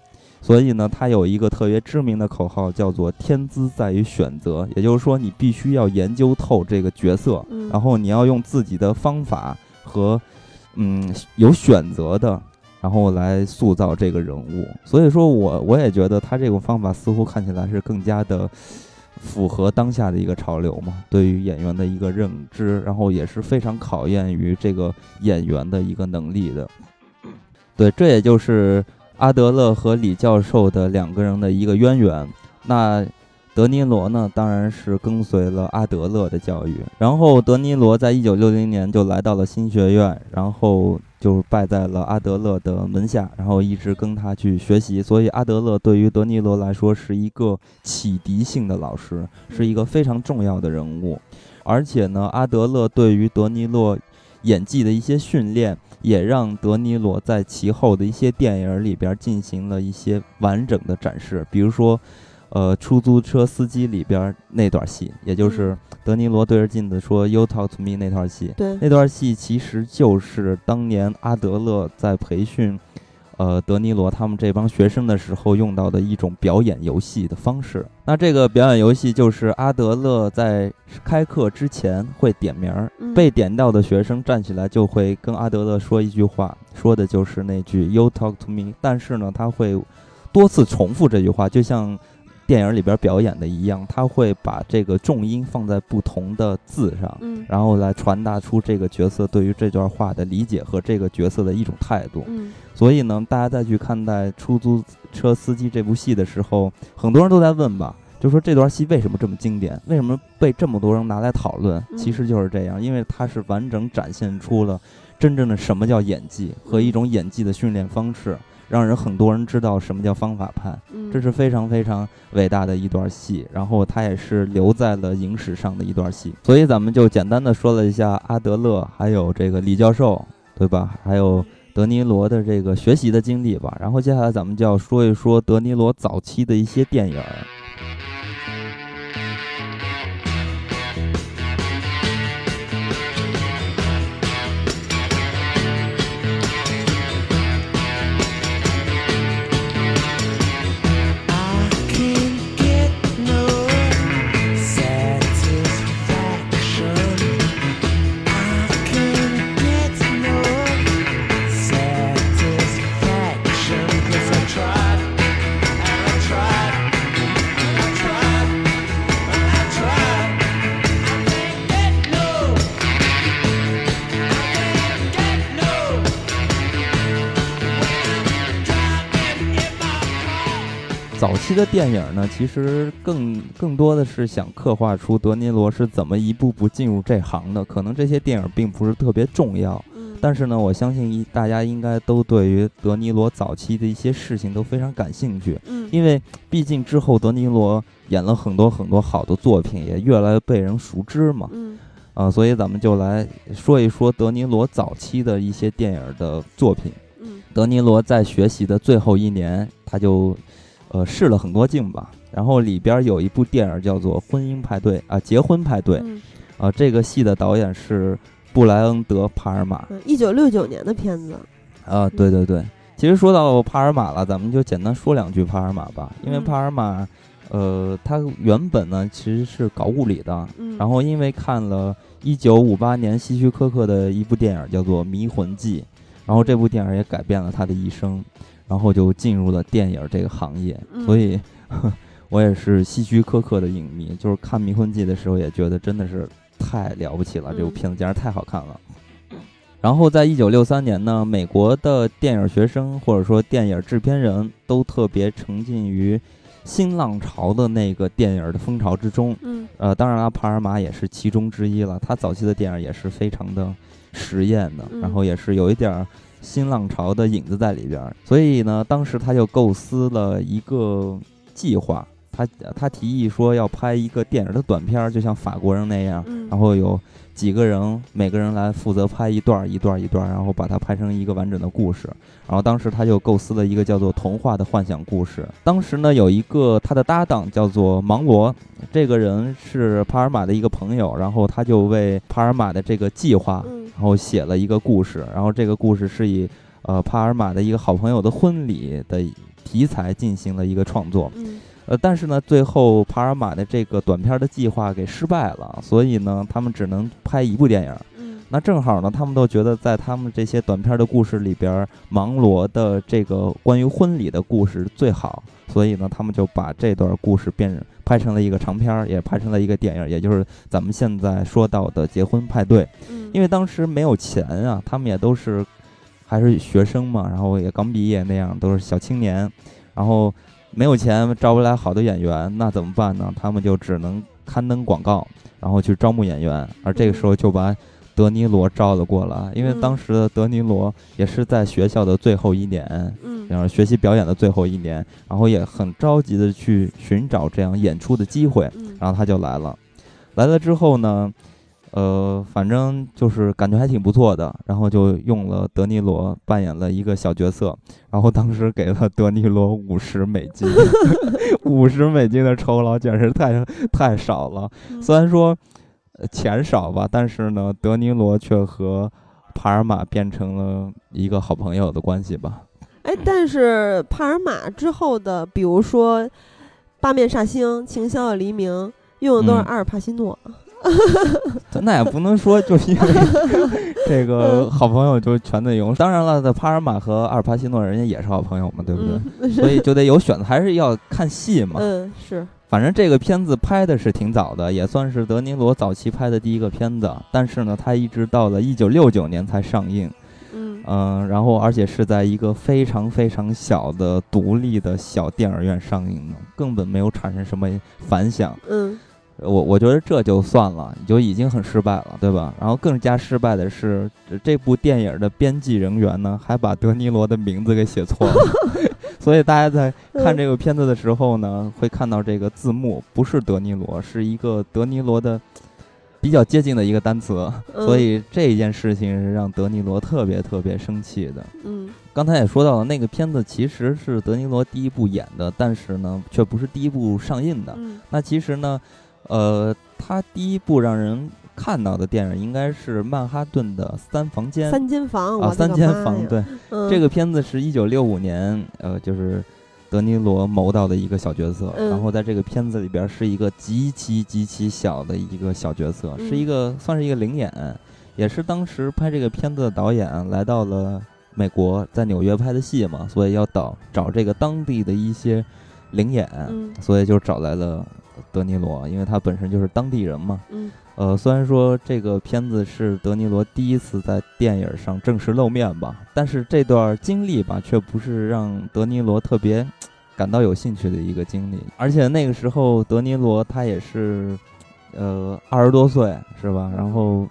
所以呢，他有一个特别知名的口号，叫做“天资在于选择”，也就是说，你必须要研究透这个角色，然后你要用自己的方法和，嗯，有选择的，然后来塑造这个人物。所以说我我也觉得他这种方法似乎看起来是更加的符合当下的一个潮流嘛，对于演员的一个认知，然后也是非常考验于这个演员的一个能力的。对，这也就是。阿德勒和李教授的两个人的一个渊源，那德尼罗呢，当然是跟随了阿德勒的教育。然后德尼罗在一九六零年就来到了新学院，然后就拜在了阿德勒的门下，然后一直跟他去学习。所以阿德勒对于德尼罗来说是一个启迪性的老师，是一个非常重要的人物。而且呢，阿德勒对于德尼罗演技的一些训练。也让德尼罗在其后的一些电影里边进行了一些完整的展示，比如说，呃，出租车司机里边那段戏，也就是德尼罗对着镜子说 “You talk to me” 那段戏，对，那段戏其实就是当年阿德勒在培训。呃，德尼罗他们这帮学生的时候用到的一种表演游戏的方式。那这个表演游戏就是阿德勒在开课之前会点名儿，被点到的学生站起来就会跟阿德勒说一句话，说的就是那句 “You talk to me”。但是呢，他会多次重复这句话，就像。电影里边表演的一样，他会把这个重音放在不同的字上，嗯，然后来传达出这个角色对于这段话的理解和这个角色的一种态度。嗯，所以呢，大家再去看待出租车司机这部戏的时候，很多人都在问吧，就说这段戏为什么这么经典，为什么被这么多人拿来讨论？其实就是这样，因为它是完整展现出了真正的什么叫演技和一种演技的训练方式。让人很多人知道什么叫方法派，这是非常非常伟大的一段戏，然后它也是留在了影史上的一段戏。所以咱们就简单的说了一下阿德勒，还有这个李教授，对吧？还有德尼罗的这个学习的经历吧。然后接下来咱们就要说一说德尼罗早期的一些电影。早期的电影呢，其实更更多的是想刻画出德尼罗是怎么一步步进入这行的。可能这些电影并不是特别重要，但是呢，我相信一大家应该都对于德尼罗早期的一些事情都非常感兴趣。嗯，因为毕竟之后德尼罗演了很多很多好的作品，也越来越被人熟知嘛。嗯，啊，所以咱们就来说一说德尼罗早期的一些电影的作品。嗯，德尼罗在学习的最后一年，他就。呃，试了很多镜吧，然后里边有一部电影叫做《婚姻派对》啊，《结婚派对》啊，这个戏的导演是布莱恩德·帕尔玛，一九六九年的片子。啊，对对对。其实说到帕尔玛了，咱们就简单说两句帕尔玛吧，因为帕尔玛，呃，他原本呢其实是搞物理的，然后因为看了一九五八年希区柯克的一部电影叫做《迷魂记》，然后这部电影也改变了他的一生。然后就进入了电影这个行业，所以 我也是希区柯克的影迷。就是看《迷魂记》的时候，也觉得真的是太了不起了，这部片子简直太好看了。然后在一九六三年呢，美国的电影学生或者说电影制片人都特别沉浸于新浪潮的那个电影的风潮之中。嗯，呃，当然了，帕尔玛也是其中之一了。他早期的电影也是非常的实验的，然后也是有一点儿。新浪潮的影子在里边，所以呢，当时他就构思了一个计划，他他提议说要拍一个电影的短片，就像法国人那样，然后有几个人，每个人来负责拍一段一段一段，然后把它拍成一个完整的故事。然后当时他就构思了一个叫做童话的幻想故事。当时呢，有一个他的搭档叫做芒罗，这个人是帕尔玛的一个朋友，然后他就为帕尔玛的这个计划。然后写了一个故事，然后这个故事是以呃帕尔玛的一个好朋友的婚礼的题材进行了一个创作，呃，但是呢，最后帕尔玛的这个短片的计划给失败了，所以呢，他们只能拍一部电影。那正好呢，他们都觉得在他们这些短片的故事里边，芒罗的这个关于婚礼的故事最好，所以呢，他们就把这段故事变拍成了一个长片，也拍成了一个电影，也就是咱们现在说到的结婚派对。因为当时没有钱啊，他们也都是还是学生嘛，然后也刚毕业那样，都是小青年，然后没有钱招不来好的演员，那怎么办呢？他们就只能刊登广告，然后去招募演员，而这个时候就把。德尼罗招了过来，因为当时的德尼罗也是在学校的最后一年，嗯，然后学习表演的最后一年，然后也很着急的去寻找这样演出的机会，然后他就来了。来了之后呢，呃，反正就是感觉还挺不错的，然后就用了德尼罗扮演了一个小角色，然后当时给了德尼罗五十美金，五十美金的酬劳简直太太少了，虽然说。钱少吧，但是呢，德尼罗却和帕尔玛变成了一个好朋友的关系吧。哎，但是帕尔玛之后的，比如说《八面煞星》《情消的黎明》，用的都是阿尔帕西诺。那也不能说就是因为 这个好朋友就全得用。当然了，在帕尔马和阿尔帕西诺人家也是好朋友嘛，对不对？所以就得有选择，还是要看戏嘛。嗯，是。反正这个片子拍的是挺早的，也算是德尼罗早期拍的第一个片子。但是呢，他一直到了一九六九年才上映。嗯，然后而且是在一个非常非常小的独立的小电影院上映的，根本没有产生什么反响。嗯，我我觉得这就算了，你就已经很失败了，对吧？然后更加失败的是，这部电影的编辑人员呢，还把德尼罗的名字给写错了。所以大家在看这个片子的时候呢，会看到这个字幕不是德尼罗，是一个德尼罗的比较接近的一个单词。所以这件事情是让德尼罗特别特别生气的。嗯，刚才也说到了，那个片子其实是德尼罗第一部演的，但是呢，却不是第一部上映的。那其实呢，呃，他第一部让人。看到的电影应该是《曼哈顿的三房间》三间房啊，三间房。对，这个片子是一九六五年，呃，就是德尼罗谋到的一个小角色。然后在这个片子里边是一个极其极其小的一个小角色，是一个算是一个灵眼，也是当时拍这个片子的导演来到了美国，在纽约拍的戏嘛，所以要找找这个当地的一些灵演，所以就找来了德尼罗，因为他本身就是当地人嘛。嗯。呃，虽然说这个片子是德尼罗第一次在电影上正式露面吧，但是这段经历吧，却不是让德尼罗特别感到有兴趣的一个经历。而且那个时候，德尼罗他也是，呃，二十多岁是吧？然后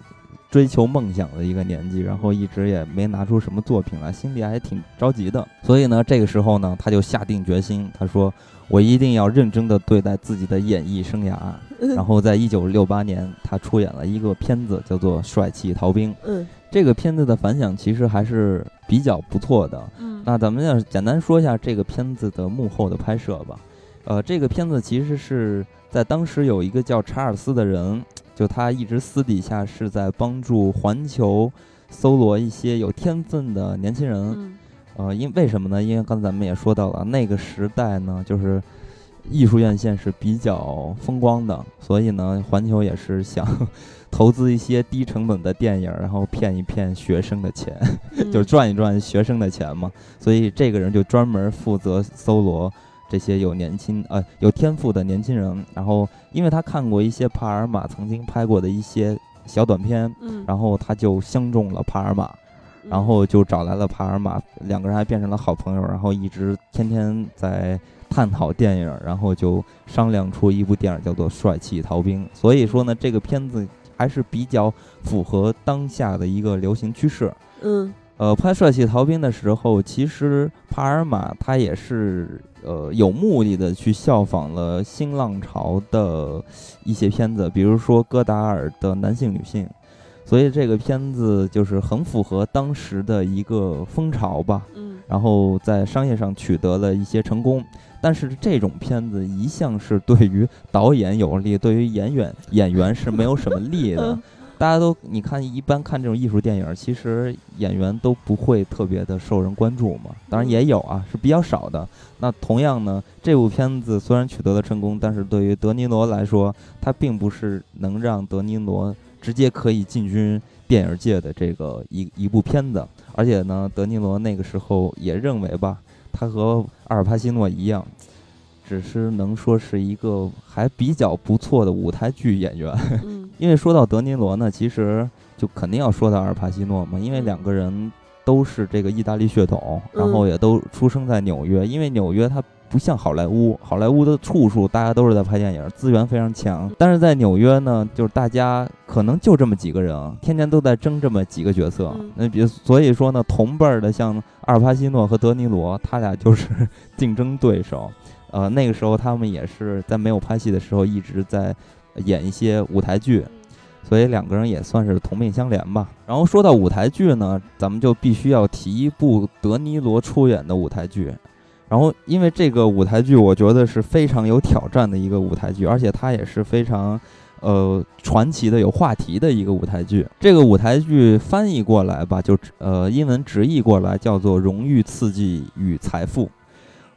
追求梦想的一个年纪，然后一直也没拿出什么作品来，心里还挺着急的。所以呢，这个时候呢，他就下定决心，他说：“我一定要认真的对待自己的演艺生涯。”然后在一九六八年，他出演了一个片子，叫做《帅气逃兵》。嗯，这个片子的反响其实还是比较不错的。嗯，那咱们要简单说一下这个片子的幕后的拍摄吧。呃，这个片子其实是在当时有一个叫查尔斯的人，就他一直私底下是在帮助环球搜罗一些有天分的年轻人。嗯呃，因为什么呢？因为刚才咱们也说到了，那个时代呢，就是艺术院线是比较风光的，所以呢，环球也是想 投资一些低成本的电影，然后骗一骗学生的钱，嗯就赚一赚学生的钱嘛。所以这个人就专门负责搜罗这些有年轻呃有天赋的年轻人，然后因为他看过一些帕尔玛曾经拍过的一些小短片，嗯，然后他就相中了帕尔玛。然后就找来了帕尔玛，两个人还变成了好朋友，然后一直天天在探讨电影，然后就商量出一部电影叫做《帅气逃兵》。所以说呢，这个片子还是比较符合当下的一个流行趋势。嗯呃，拍《帅气逃兵》的时候，其实帕尔玛他也是呃有目的的去效仿了新浪潮的一些片子，比如说戈达尔的《男性女性》。所以这个片子就是很符合当时的一个风潮吧，嗯然后在商业上取得了一些成功。但是这种片子一向是对于导演有利，对于演员演员是没有什么利的嗯。大家都你看，一般看这种艺术电影，其实演员都不会特别的受人关注嘛。当然也有啊，是比较少的。那同样呢，这部片子虽然取得了成功，但是对于德尼罗来说，他并不是能让德尼罗直接可以进军电影界的这个一一部片子。而且呢，德尼罗那个时候也认为吧，他和阿尔帕西诺一样，只是能说是一个还比较不错的舞台剧演员。嗯 因为说到德尼罗呢，其实就肯定要说到阿尔帕西诺嘛，因为嗯两个人都是这个意大利血统，然后也都出生在纽约。因为纽约它不像好莱坞，好莱坞的处处大家都是在拍电影，资源非常强。但是在纽约呢，就是大家可能就这么几个人，天天都在争这么几个角色嗯。那比如所以说呢，同辈儿的像阿尔帕西诺和德尼罗，他俩就是 竞争对手。呃，那个时候他们也是在没有拍戏的时候一直在演一些舞台剧，所以两个人也算是同病相怜吧。然后说到舞台剧呢，咱们就必须要提一部德尼罗出演的舞台剧。然后，因为这个舞台剧，我觉得是非常有挑战的一个舞台剧，而且它也是非常，呃，传奇的、有话题的一个舞台剧。这个舞台剧翻译过来吧，就呃，英文直译过来叫做《荣誉、刺激与财富》。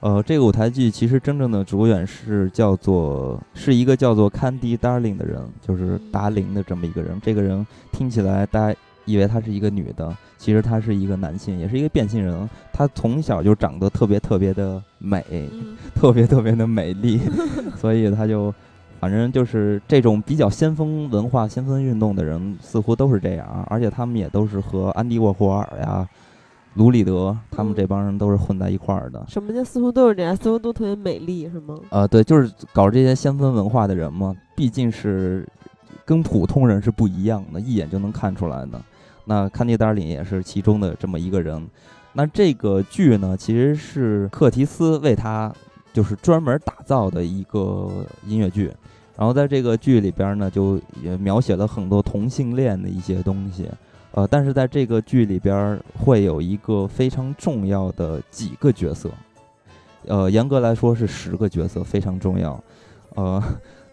呃，这个舞台剧其实真正的主演是叫做是一个叫做 Candy Darling 的人，就是达林的这么一个人。这个人听起来大家以为她是一个女的，其实她是一个男性，也是一个变性人。她从小就长得特别特别的美，嗯特别特别的美丽，所以她就反正就是这种比较先锋文化、先锋运动的人，似乎都是这样啊。而且他们也都是和安迪沃霍尔呀、卢里德他们这帮人都是混在一块儿的。什么叫似乎都是这样？似乎都特别美丽，是吗？呃，对，就是搞这些先锋文化的人嘛，毕竟是跟普通人是不一样的，一眼就能看出来的。那康迪达尔林也是其中的这么一个人。那这个剧呢，其实是克提斯为他就是专门打造的一个音乐剧。然后在这个剧里边呢，就也描写了很多同性恋的一些东西。呃，但是在这个剧里边会有一个非常重要的几个角色，呃，严格来说是十个角色，非常重要。呃，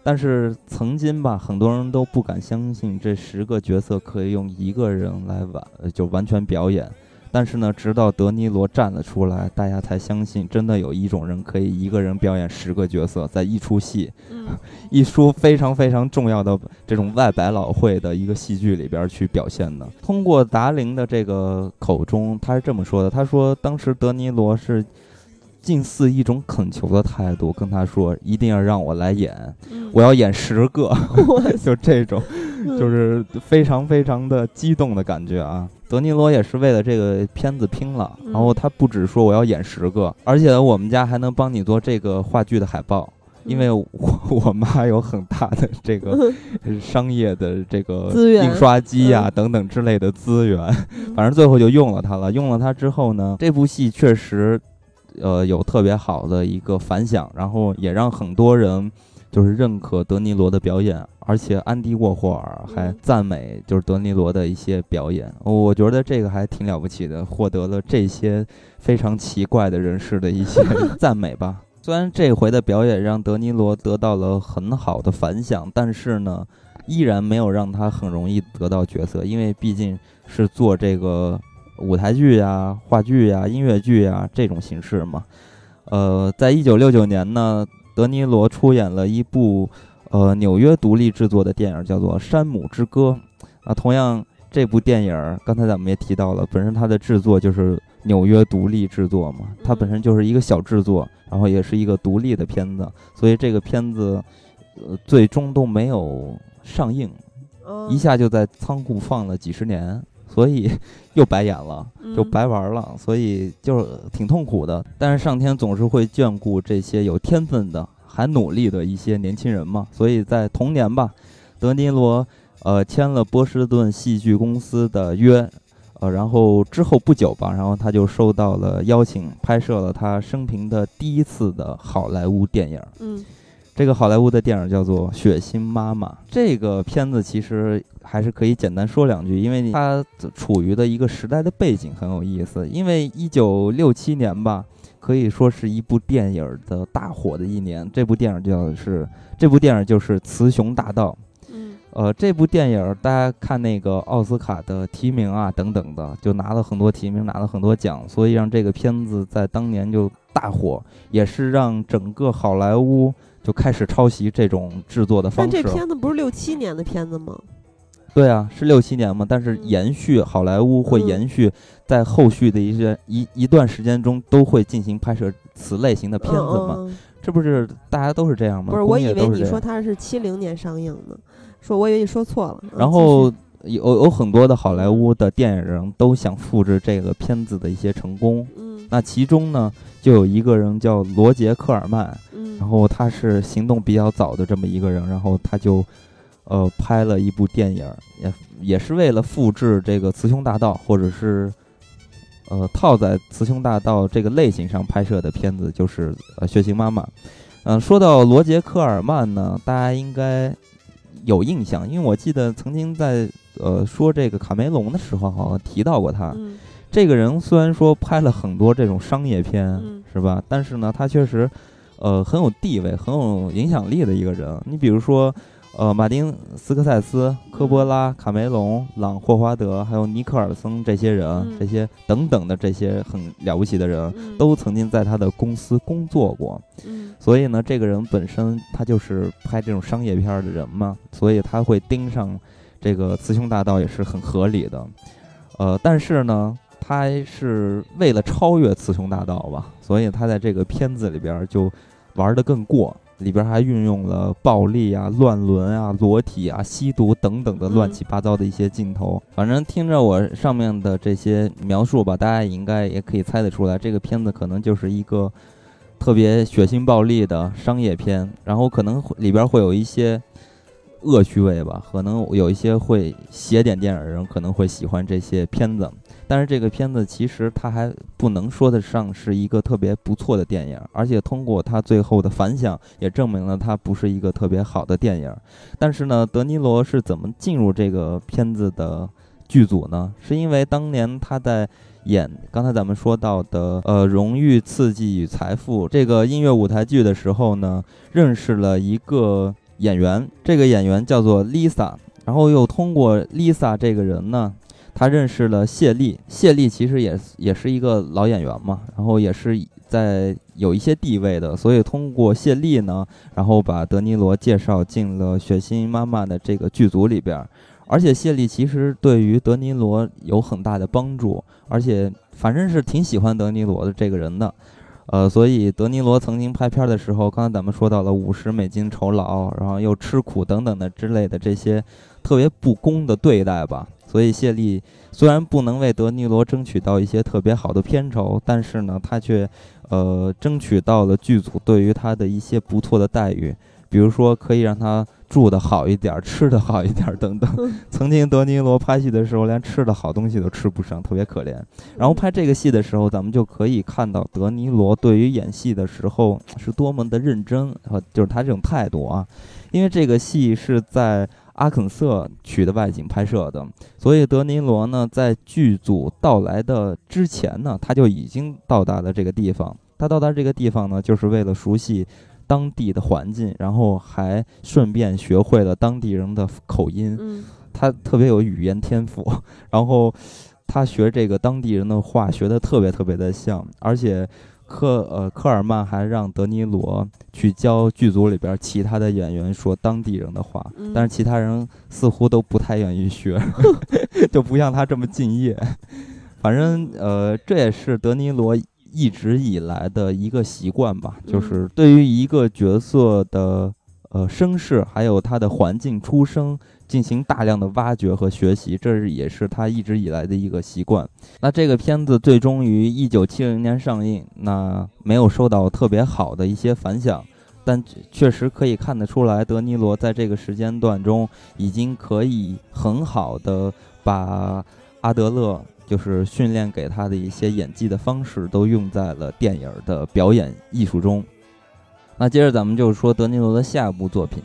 但是曾经吧，很多人都不敢相信这十个角色可以用一个人来完呃就完全表演。但是呢，直到德尼罗站了出来，大家才相信，真的有一种人可以一个人表演十个角色，在一出戏、嗯一出非常非常重要的这种外百老汇的一个戏剧里边去表现的。通过达林的这个口中，他是这么说的：他说当时德尼罗是近似一种恳求的态度跟他说，一定要让我来演，嗯我要演十个，就这种。就是非常非常的激动的感觉啊！德尼罗也是为了这个片子拼了，然后他不止说我要演十个，而且我们家还能帮你做这个话剧的海报，因为我我妈有很大的 这个商业的这个印刷机呀等等之类的资源，反正最后就用了它了。用了它之后呢，这部戏确实呃有特别好的一个反响，然后也让很多人。就是认可德尼罗的表演，而且安迪沃霍尔还赞美就是德尼罗的一些表演，我觉得这个还挺了不起的，获得了这些非常奇怪的人士的一些 赞美吧。虽然这回的表演让德尼罗得到了很好的反响，但是呢，依然没有让他很容易得到角色，因为毕竟是做这个舞台剧呀、话剧呀、音乐剧呀这种形式嘛。呃，在一九六九年呢。德尼罗出演了一部，呃，纽约独立制作的电影，叫做《山姆之歌》。啊，同样，这部电影刚才咱们也提到了，本身它的制作就是纽约独立制作嘛，它本身就是一个小制作，然后也是一个独立的片子，所以这个片子，呃，最终都没有上映，一下就在仓库放了几十年。所以又白演了，就白玩了，所以就是挺痛苦的。但是上天总是会眷顾这些有天分的、还努力的一些年轻人嘛。所以在同年吧，德尼罗呃签了波士顿戏剧公司的约，呃，然后之后不久吧，然后他就收到了邀请，拍摄了他生平的第一次的好莱坞电影。嗯。这个好莱坞的电影叫做《血腥妈妈》。这个片子其实还是可以简单说两句，因为它处于的一个时代的背景很有意思。因为一九六七年吧，可以说是一部电影的大火的一年。这部电影叫是这部电影就是《雌雄大盗》。嗯，呃，这部电影大家看那个奥斯卡的提名啊等等的，就拿了很多提名，拿了很多奖，所以让这个片子在当年就大火，也是让整个好莱坞。就开始抄袭这种制作的方式。但这片子不是六七年的片子吗？对啊，是六七年嘛。但是延续好莱坞会延续在后续的一些一一段时间中都会进行拍摄此类型的片子嘛？这不是大家都是这样吗？不是，我以为你说它是七零年上映的，说我以为你说错了。然后有有很多的好莱坞的电影人都想复制这个片子的一些成功。嗯，那其中呢，就有一个人叫罗杰·科尔曼。然后他是行动比较早的这么一个人，然后他就，呃，拍了一部电影，也也是为了复制这个《雌雄大盗》，或者是，呃，套在《雌雄大盗》这个类型上拍摄的片子，就是呃《血腥妈妈》。嗯，说到罗杰·科尔曼呢，大家应该有印象，因为我记得曾经在呃说这个卡梅隆的时候，好像提到过他。这个人虽然说拍了很多这种商业片，是吧？但是呢，他确实。呃，很有地位、很有影响力的一个人。你比如说，呃，马丁·斯科塞斯、科波拉、卡梅隆、朗霍华德，还有尼克尔森这些人，这些等等的这些很了不起的人，都曾经在他的公司工作过。所以呢，这个人本身他就是拍这种商业片的人嘛，所以他会盯上这个《雌雄大盗》也是很合理的。呃，但是呢。他是为了超越《雌雄大盗》吧，所以他在这个片子里边就玩的更过，里边还运用了暴力啊、乱伦啊、裸体啊、吸毒等等的乱七八糟的一些镜头。反正听着我上面的这些描述吧，大家应该也可以猜得出来，这个片子可能就是一个特别血腥暴力的商业片，然后可能里边会有一些。恶趣味吧，可能有一些会写点电影的人可能会喜欢这些片子，但是这个片子其实它还不能说得上是一个特别不错的电影，而且通过它最后的反响也证明了它不是一个特别好的电影。但是呢，德尼罗是怎么进入这个片子的剧组呢？是因为当年他在演刚才咱们说到的呃《荣誉、刺激与财富》这个音乐舞台剧的时候呢，认识了一个。演员，这个演员叫做 Lisa，然后又通过 Lisa 这个人呢，他认识了谢丽。谢丽其实也也是一个老演员嘛，然后也是在有一些地位的，所以通过谢丽呢，然后把德尼罗介绍进了《血腥妈妈》的这个剧组里边。而且谢丽其实对于德尼罗有很大的帮助，而且反正是挺喜欢德尼罗的这个人的。呃，所以德尼罗曾经拍片的时候，刚才咱们说到了五十美金酬劳，然后又吃苦等等的之类的这些特别不公的对待吧。所以谢丽虽然不能为德尼罗争取到一些特别好的片酬，但是呢，他却呃争取到了剧组对于他的一些不错的待遇，比如说可以让他。住的好一点，吃的好一点，等等。曾经德尼罗拍戏的时候，连吃的好东西都吃不上，特别可怜。然后拍这个戏的时候，咱们就可以看到德尼罗对于演戏的时候是多么的认真，和就是他这种态度啊。因为这个戏是在阿肯色取的外景拍摄的，所以德尼罗呢，在剧组到来的之前呢，他就已经到达了这个地方。他到达这个地方呢，就是为了熟悉。当地的环境，然后还顺便学会了当地人的口音。嗯，他特别有语言天赋，然后他学这个当地人的话学的特别特别的像，而且科呃科尔曼还让德尼罗去教剧组里边其他的演员说当地人的话，但是其他人似乎都不太愿意学，就不像他这么敬业。反正呃，这也是德尼罗。一直以来的一个习惯吧，就是对于一个角色的呃身世，还有他的环境出生，进行大量的挖掘和学习，这是也是他一直以来的一个习惯。那这个片子最终于一九七零年上映，那没有受到特别好的一些反响，但确实可以看得出来，德尼罗在这个时间段中已经可以很好的把阿德勒。就是训练给他的一些演技的方式，都用在了电影的表演艺术中。那接着咱们就说德尼罗的下一部作品，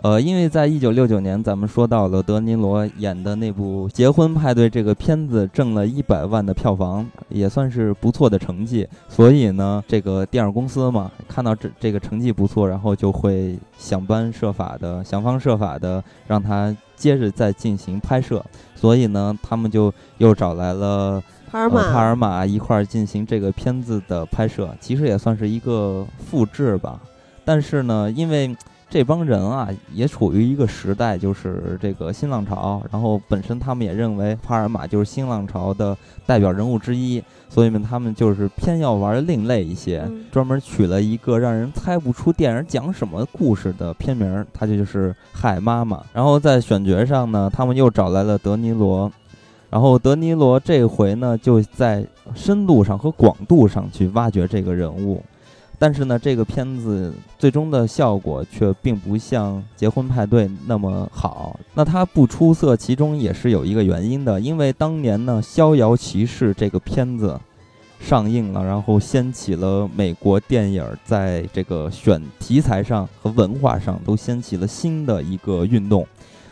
呃，因为在一九六九年，咱们说到了德尼罗演的那部《结婚派对》这个片子挣了一百万的票房，也算是不错的成绩。所以呢，这个电影公司嘛，看到这这个成绩不错，然后就会想方设法的想方设法的让他接着再进行拍摄。所以呢，他们就又找来了帕尔玛，帕尔马一块儿进行这个片子的拍摄，其实也算是一个复制吧。但是呢，因为这帮人啊，也处于一个时代，就是这个新浪潮，然后本身他们也认为帕尔玛就是新浪潮的代表人物之一。所以呢，他们就是偏要玩另类一些，专门取了一个让人猜不出电影讲什么故事的片名，它就就是《海妈妈》。然后在选角上呢，他们又找来了德尼罗，然后德尼罗这回呢就在深度上和广度上去挖掘这个人物。但是呢，这个片子最终的效果却并不像《结婚派对》那么好。那它不出色，其中也是有一个原因的，因为当年呢，《逍遥骑士》这个片子上映了，然后掀起了美国电影在这个选题材上和文化上都掀起了新的一个运动。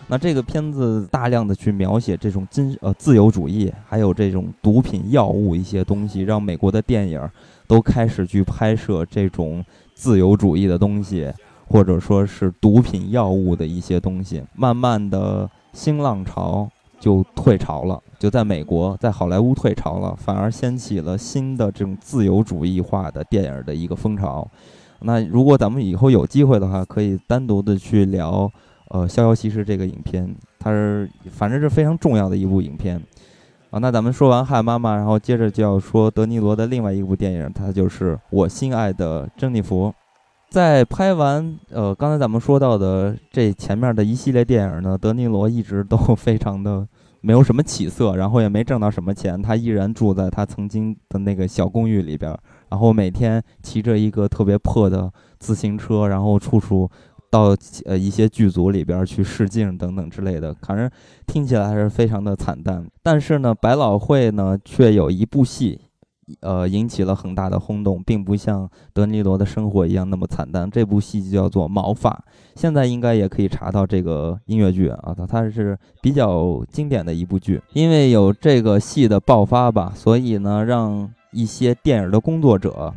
那这个片子大量的去描写这种金呃自由主义，还有这种毒品药物一些东西，让美国的电影。都开始去拍摄这种自由主义的东西，或者说是毒品药物的一些东西。慢慢的，新浪潮就退潮了，就在美国，在好莱坞退潮了，反而掀起了新的这种自由主义化的电影的一个风潮。那如果咱们以后有机会的话，可以单独的去聊，呃，《逍遥骑士》这个影片，它是反正是非常重要的一部影片。啊，那咱们说完《害妈妈》，然后接着就要说德尼罗的另外一部电影，它就是《我心爱的珍妮弗》。在拍完呃刚才咱们说到的这前面的一系列电影呢，德尼罗一直都非常的没有什么起色，然后也没挣到什么钱，他依然住在他曾经的那个小公寓里边，然后每天骑着一个特别破的自行车，然后处处。到呃一些剧组里边去试镜等等之类的，反正听起来还是非常的惨淡。但是呢，百老汇呢却有一部戏，呃引起了很大的轰动，并不像德尼罗的生活一样那么惨淡。这部戏就叫做《毛发》，现在应该也可以查到这个音乐剧啊，它它是比较经典的一部剧。因为有这个戏的爆发吧，所以呢，让一些电影的工作者。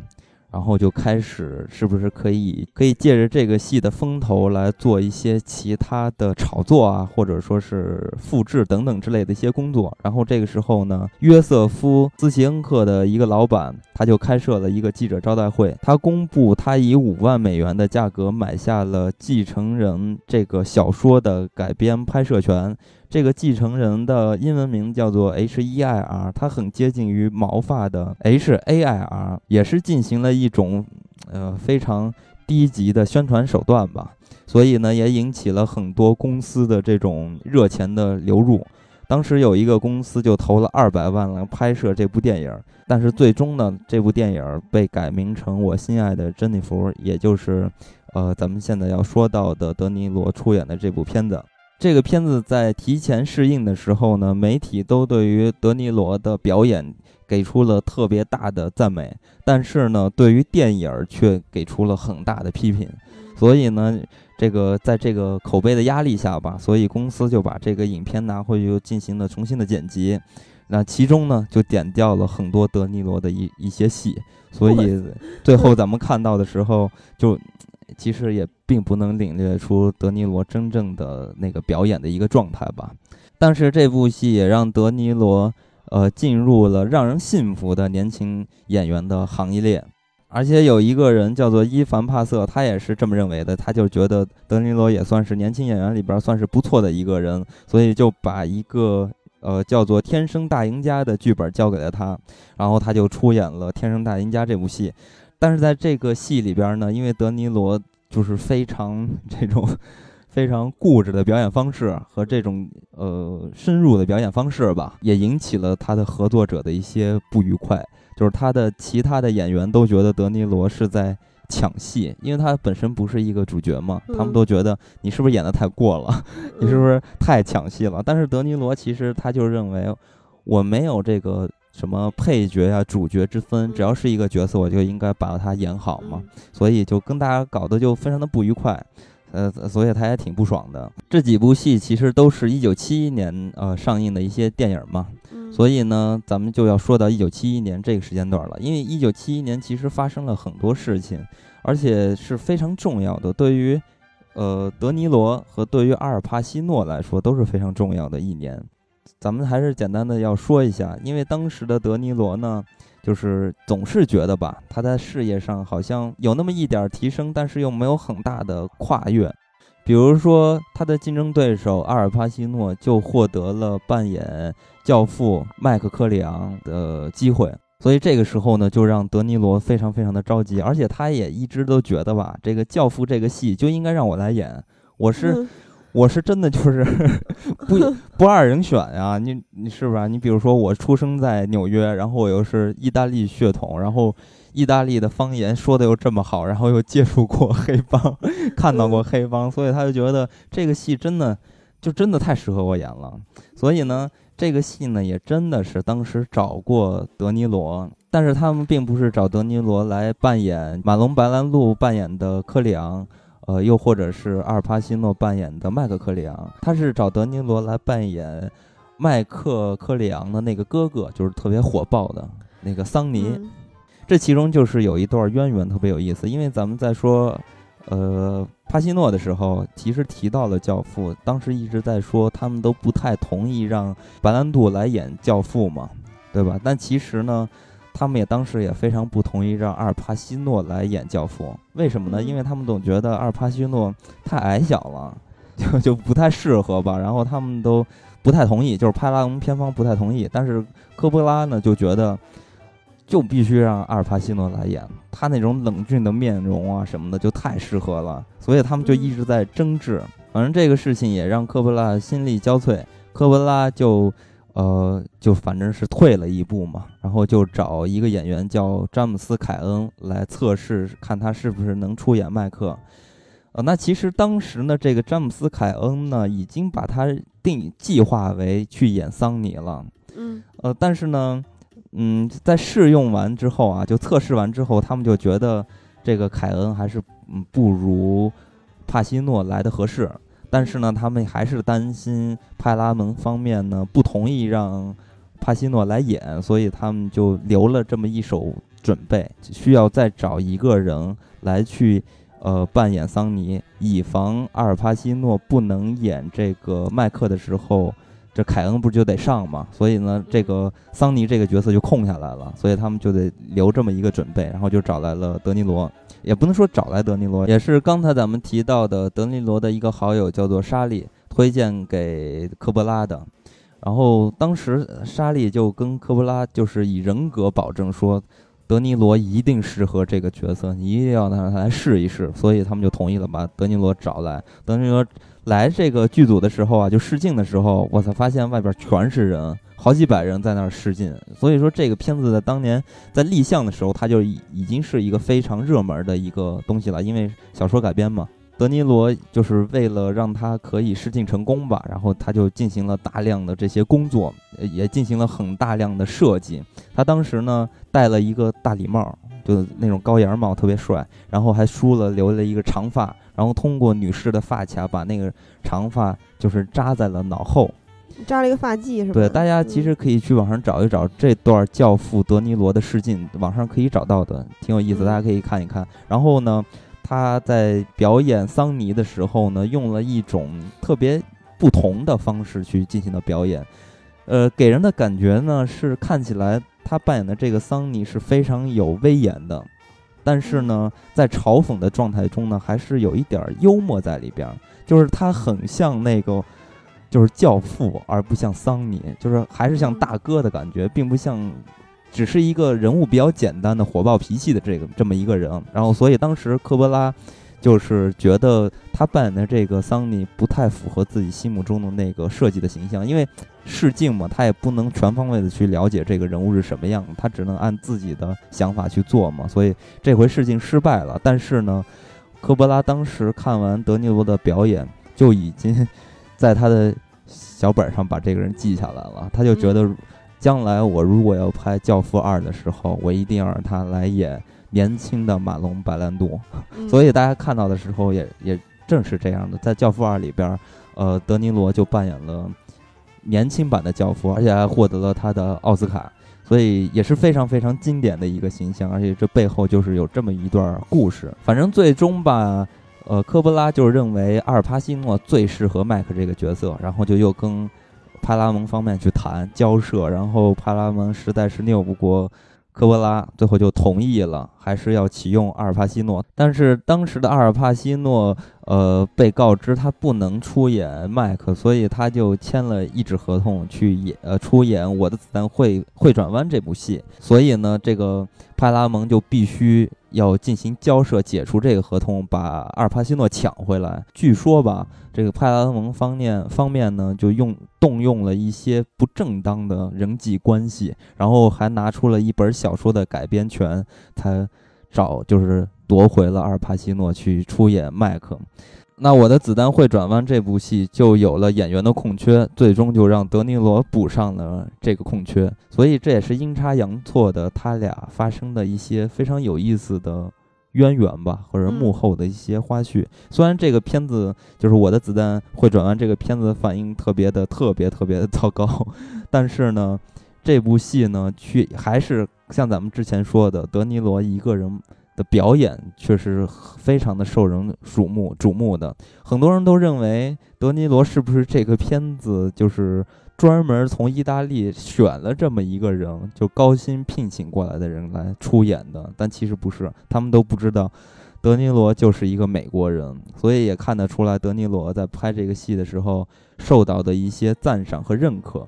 然后就开始，是不是可以可以借着这个戏的风头来做一些其他的炒作啊，或者说是复制等等之类的一些工作？然后这个时候呢，约瑟夫斯齐恩克的一个老板，他就开设了一个记者招待会，他公布他以五万美元的价格买下了《继承人》这个小说的改编拍摄权。这个继承人的英文名叫做 H E I R，它很接近于毛发的 H A I R，也是进行了一种呃非常低级的宣传手段吧。所以呢，也引起了很多公司的这种热钱的流入。当时有一个公司就投了二百万来拍摄这部电影，但是最终呢，这部电影被改名成《我心爱的珍妮弗》，也就是，呃，咱们现在要说到的德尼罗出演的这部片子。这个片子在提前试映的时候呢，媒体都对于德尼罗的表演给出了特别大的赞美，但是呢，对于电影却给出了很大的批评。所以呢。这个在这个口碑的压力下吧，所以公司就把这个影片拿回去又进行了重新的剪辑，那其中呢就点掉了很多德尼罗的一一些戏，所以最后咱们看到的时候，就其实也并不能领略出德尼罗真正的那个表演的一个状态吧。但是这部戏也让德尼罗呃进入了让人信服的年轻演员的行列。而且有一个人叫做伊凡帕瑟，他也是这么认为的。他就觉得德尼罗也算是年轻演员里边算是不错的一个人，所以就把一个呃叫做《天生大赢家》的剧本交给了他，然后他就出演了《天生大赢家》这部戏。但是在这个戏里边呢，因为德尼罗就是非常 这种非常固执的表演方式和这种呃深入的表演方式吧，也引起了他的合作者的一些不愉快。就是他的其他的演员都觉得德尼罗是在抢戏，因为他本身不是一个主角嘛，他们都觉得你是不是演的太过了，你是不是太抢戏了？但是德尼罗其实他就认为我没有这个什么配角呀、主角之分，只要是一个角色，我就应该把它演好嘛，所以就跟大家搞得就非常的不愉快，呃，所以他也挺不爽的。这几部戏其实都是一九七一年呃上映的一些电影嘛。所以呢，咱们就要说到一九七一年这个时间段了。因为一九七一年其实发生了很多事情，而且是非常重要的，对于呃德尼罗和对于阿尔帕西诺来说都是非常重要的一年。咱们还是简单的要说一下，因为当时的德尼罗呢，就是总是觉得吧，他在事业上好像有那么一点提升，但是又没有很大的跨越。比如说，他的竞争对手阿尔帕西诺就获得了扮演教父麦克科里昂的机会，所以这个时候呢，就让德尼罗非常非常的着急，而且他也一直都觉得吧，这个教父这个戏就应该让我来演，我是。我是真的就是 不不二人选呀，你你是不是？你比如说我出生在纽约，然后我又是意大利血统，然后意大利的方言说的又这么好，然后又接触过黑帮，看到过黑帮，所以他就觉得这个戏真的就真的太适合我演了。所以呢，这个戏呢也真的是当时找过德尼罗，但是他们并不是找德尼罗来扮演马龙白兰度扮演的科里昂。呃，又或者是阿尔帕西诺扮演的麦克克里昂，他是找德尼罗来扮演麦克克里昂的那个哥哥，就是特别火爆的那个桑尼。这其中就是有一段渊源，特别有意思。因为咱们在说呃帕西诺的时候，其实提到了教父，当时一直在说他们都不太同意让白兰度来演教父嘛，对吧？但其实呢。他们也当时也非常不同意让阿尔帕西诺来演教父，为什么呢？因为他们总觉得阿尔帕西诺太矮小了，就 就不太适合吧。然后他们都不太同意，就是派拉蒙片方不太同意。但是科波拉呢就觉得，就必须让阿尔帕西诺来演，他那种冷峻的面容啊什么的就太适合了。所以他们就一直在争执。反正这个事情也让科波拉心力交瘁，科波拉就。呃，就反正是退了一步嘛，然后就找一个演员叫詹姆斯·凯恩来测试，看他是不是能出演麦克。呃，那其实当时呢，这个詹姆斯·凯恩呢，已经把他定计划为去演桑尼了。嗯。呃，但是呢，嗯，在试用完之后啊，就测试完之后，他们就觉得这个凯恩还是嗯不如帕西诺来的合适。但是呢，他们还是担心派拉蒙方面呢不同意让帕西诺来演，所以他们就留了这么一手准备，需要再找一个人来去呃扮演桑尼，以防阿尔帕西诺不能演这个麦克的时候，这凯恩不就得上嘛？所以呢，这个桑尼这个角色就空下来了，所以他们就得留这么一个准备，然后就找来了德尼罗。也不能说找来德尼罗，也是刚才咱们提到的德尼罗的一个好友，叫做莎莉，推荐给科波拉的。然后当时莎莉就跟科波拉就是以人格保证说，德尼罗一定适合这个角色，你一定要让他来试一试。所以他们就同意了，把德尼罗找来。德尼罗来这个剧组的时候啊，就试镜的时候，我才发现外边全是人，好几百人在那儿试镜。所以说这个片子在当年在立项的时候，它就已已经是一个非常热门的一个东西了，因为小说改编嘛。德尼罗就是为了让他可以试镜成功吧，然后他就进行了大量的这些工作，也进行了很大量的设计。他当时呢戴了一个大礼帽，就那种高檐帽，特别帅，然后还梳了留了一个长发，然后通过女士的发卡把那个长发就是扎在了脑后，扎了一个发髻是吧？对，大家其实可以去网上找一找这段教父德尼罗的试镜，网上可以找到的，挺有意思，大家可以看一看。然后呢？他在表演桑尼的时候呢，用了一种特别不同的方式去进行的表演，呃，给人的感觉呢是看起来他扮演的这个桑尼是非常有威严的，但是呢，在嘲讽的状态中呢，还是有一点幽默在里边，就是他很像那个就是教父，而不像桑尼，就是还是像大哥的感觉，并不像。只是一个人物比较简单的火爆脾气的这个这么一个人，然后所以当时科波拉就是觉得他扮演的这个桑尼不太符合自己心目中的那个设计的形象，因为试镜嘛，他也不能全方位的去了解这个人物是什么样，他只能按自己的想法去做嘛，所以这回试镜失败了。但是呢，科波拉当时看完德尼罗的表演，就已经在他的小本上把这个人记下来了，他就觉得。将来我如果要拍《教父二》的时候，我一定要让他来演年轻的马龙白兰度。所以大家看到的时候，也也正是这样的。在《教父二》里边，呃，德尼罗就扮演了年轻版的教父，而且还获得了他的奥斯卡，所以也是非常非常经典的一个形象。而且这背后就是有这么一段故事。反正最终吧，呃，科波拉就是认为阿尔帕西诺最适合麦克这个角色，然后就又跟。派拉蒙方面去谈交涉，然后派拉蒙实在是拗不过科波拉，最后就同意了，还是要启用阿尔帕西诺。但是当时的阿尔帕西诺，呃，被告知他不能出演麦克，所以他就签了一纸合同去演，呃，出演《我的子弹会会转弯》这部戏。所以呢，这个派拉蒙就必须。要进行交涉，解除这个合同，把阿尔帕西诺抢回来。据说吧，这个派拉蒙方面方面呢，就用动用了一些不正当的人际关系，然后还拿出了一本小说的改编权，才找就是夺回了阿尔帕西诺去出演麦克。那我的子弹会转弯这部戏就有了演员的空缺，最终就让德尼罗补上了这个空缺，所以这也是阴差阳错的，他俩发生的一些非常有意思的渊源吧，或者幕后的一些花絮。虽然这个片子就是我的子弹会转弯这个片子反应特别的特别特别的糟糕，但是呢，这部戏呢，去还是像咱们之前说的，德尼罗一个人。的表演确实非常的受人瞩目瞩目的，很多人都认为德尼罗是不是这个片子就是专门从意大利选了这么一个人，就高薪聘请过来的人来出演的，但其实不是，他们都不知道德尼罗就是一个美国人，所以也看得出来德尼罗在拍这个戏的时候受到的一些赞赏和认可。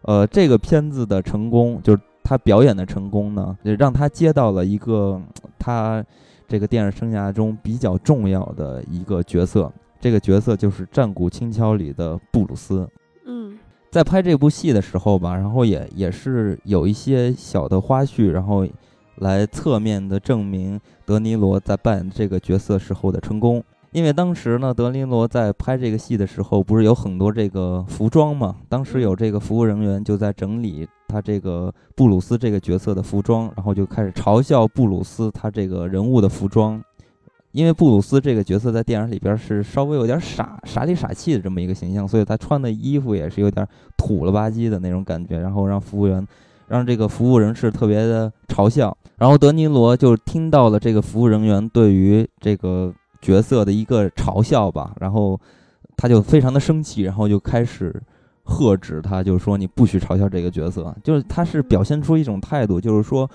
呃，这个片子的成功就。他表演的成功呢，也让他接到了一个他这个电影生涯中比较重要的一个角色。这个角色就是《战鼓轻敲》里的布鲁斯。嗯，在拍这部戏的时候吧，然后也也是有一些小的花絮，然后来侧面的证明德尼罗在扮演这个角色时候的成功。因为当时呢，德尼罗在拍这个戏的时候，不是有很多这个服装嘛？当时有这个服务人员就在整理他这个布鲁斯这个角色的服装，然后就开始嘲笑布鲁斯他这个人物的服装。因为布鲁斯这个角色在电影里边是稍微有点傻傻里傻气的这么一个形象，所以他穿的衣服也是有点土了吧唧的那种感觉，然后让服务员让这个服务人士特别的嘲笑。然后德尼罗就听到了这个服务人员对于这个。角色的一个嘲笑吧，然后他就非常的生气，然后就开始喝止他，就说你不许嘲笑这个角色，就是他是表现出一种态度，就是说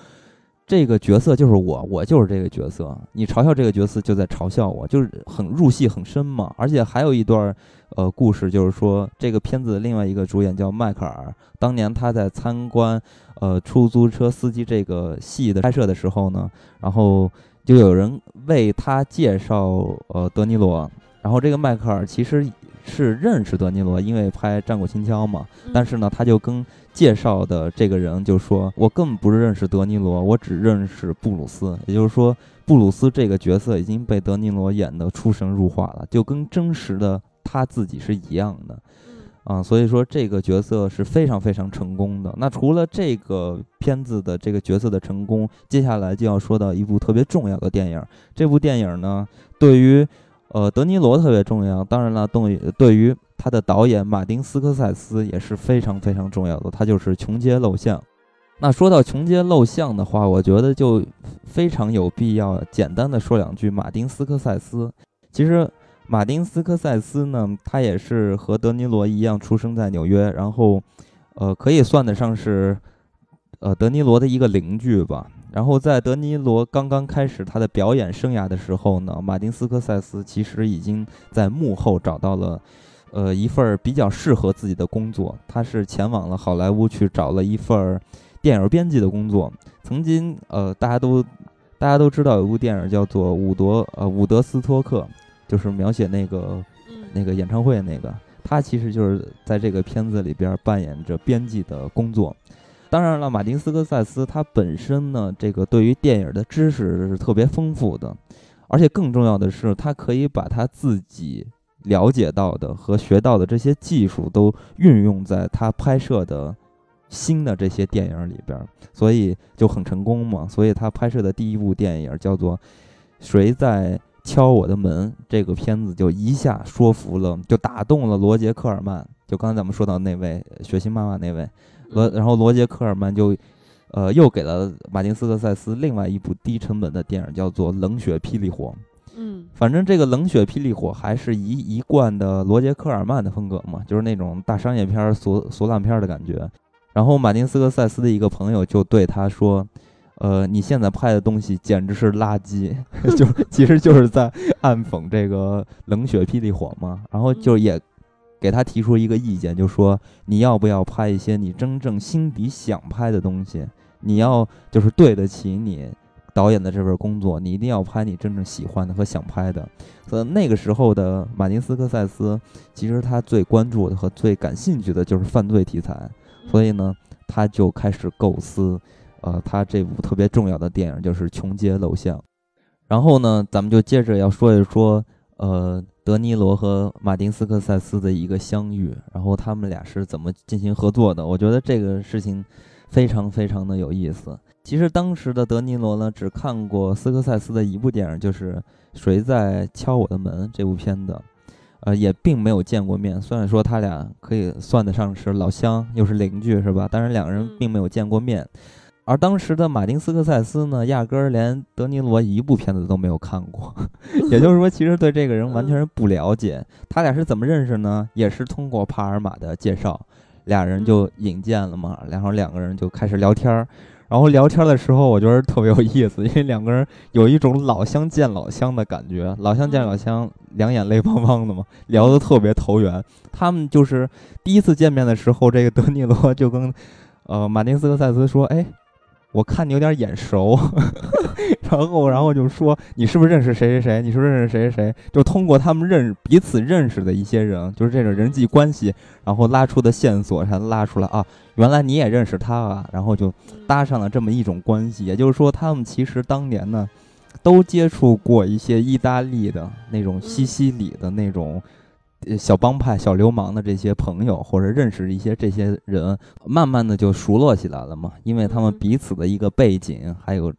这个角色就是我，我就是这个角色。你嘲笑这个角色，就在嘲笑我，就是很入戏很深嘛。而且还有一段呃故事，就是说这个片子的另外一个主演叫迈克尔，当年他在参观呃出租车司机这个戏的拍摄的时候呢，然后就有人为他介绍呃德尼罗，然后这个迈克尔其实。是认识德尼罗，因为拍《战国秦腔》嘛。但是呢，他就跟介绍的这个人就说：“我根本不认识德尼罗，我只认识布鲁斯。也就是说，布鲁斯这个角色已经被德尼罗演得出神入化了，就跟真实的他自己是一样的。啊，所以说这个角色是非常非常成功的。那除了这个片子的这个角色的成功，接下来就要说到一部特别重要的电影。这部电影呢，对于……呃，德尼罗特别重要，当然了，对于对于他的导演马丁斯科塞斯也是非常非常重要的，他就是《穷街陋巷》。那说到《穷街陋巷》的话，我觉得就非常有必要简单的说两句马丁斯科塞斯。其实，马丁斯科塞斯呢，他也是和德尼罗一样出生在纽约，然后，呃，可以算得上是，呃，德尼罗的一个邻居吧。然后在德尼罗刚刚开始他的表演生涯的时候呢，马丁斯科塞斯其实已经在幕后找到了，呃，一份比较适合自己的工作。他是前往了好莱坞去找了一份电影编辑的工作。曾经，呃，大家都大家都知道有部电影叫做《伍德》，呃，伍德斯托克，就是描写那个那个演唱会那个。他其实就是在这个片子里边扮演着编辑的工作。当然了，马丁斯科塞斯他本身呢，这个对于电影的知识是特别丰富的，而且更重要的是，他可以把他自己了解到的和学到的这些技术都运用在他拍摄的新的这些电影里边，所以就很成功嘛。所以他拍摄的第一部电影叫做《谁在敲我的门》，这个片子就一下说服了，就打动了罗杰·科尔曼，就刚才咱们说到那位血腥妈妈那位。罗，然后罗杰·科尔曼就，呃，又给了马丁·斯科塞斯另外一部低成本的电影，叫做《冷血霹雳火》。嗯，反正这个《冷血霹雳火》还是一一贯的罗杰·科尔曼的风格嘛，就是那种大商业片、俗俗烂片的感觉。然后马丁·斯科塞斯的一个朋友就对他说：“呃，你现在拍的东西简直是垃圾，就其实就是在暗讽这个《冷血霹雳火》嘛。”然后就也。给他提出一个意见，就说你要不要拍一些你真正心底想拍的东西？你要就是对得起你导演的这份工作，你一定要拍你真正喜欢的和想拍的。所以那个时候的马丁斯科塞斯，其实他最关注的和最感兴趣的就是犯罪题材，所以呢，他就开始构思，呃，他这部特别重要的电影就是《穷街陋巷》。然后呢，咱们就接着要说一说，呃。德尼罗和马丁斯科塞斯的一个相遇，然后他们俩是怎么进行合作的？我觉得这个事情非常非常的有意思。其实当时的德尼罗呢，只看过斯科塞斯的一部电影，就是《谁在敲我的门》这部片子，呃，也并没有见过面。虽然说他俩可以算得上是老乡，又是邻居，是吧？但是两个人并没有见过面。而当时的马丁斯科塞斯呢，压根儿连德尼罗一部片子都没有看过，也就是说，其实对这个人完全是不了解。他俩是怎么认识呢？也是通过帕尔玛的介绍，俩人就引荐了嘛。然后两个人就开始聊天儿，然后聊天的时候，我觉得特别有意思，因为两个人有一种老乡见老乡的感觉，老乡见老乡，两眼泪汪汪的嘛，聊得特别投缘。他们就是第一次见面的时候，这个德尼罗就跟呃马丁斯科塞斯说：“哎。”我看你有点眼熟，然后，然后就说你是不是认识谁谁谁？你是不是认识谁谁谁？就通过他们认彼此认识的一些人，就是这种人际关系，然后拉出的线索才拉出来啊，原来你也认识他啊，然后就搭上了这么一种关系。也就是说，他们其实当年呢，都接触过一些意大利的那种西西里的那种。小帮派、小流氓的这些朋友，或者认识一些这些人，慢慢的就熟络起来了嘛。因为他们彼此的一个背景，还有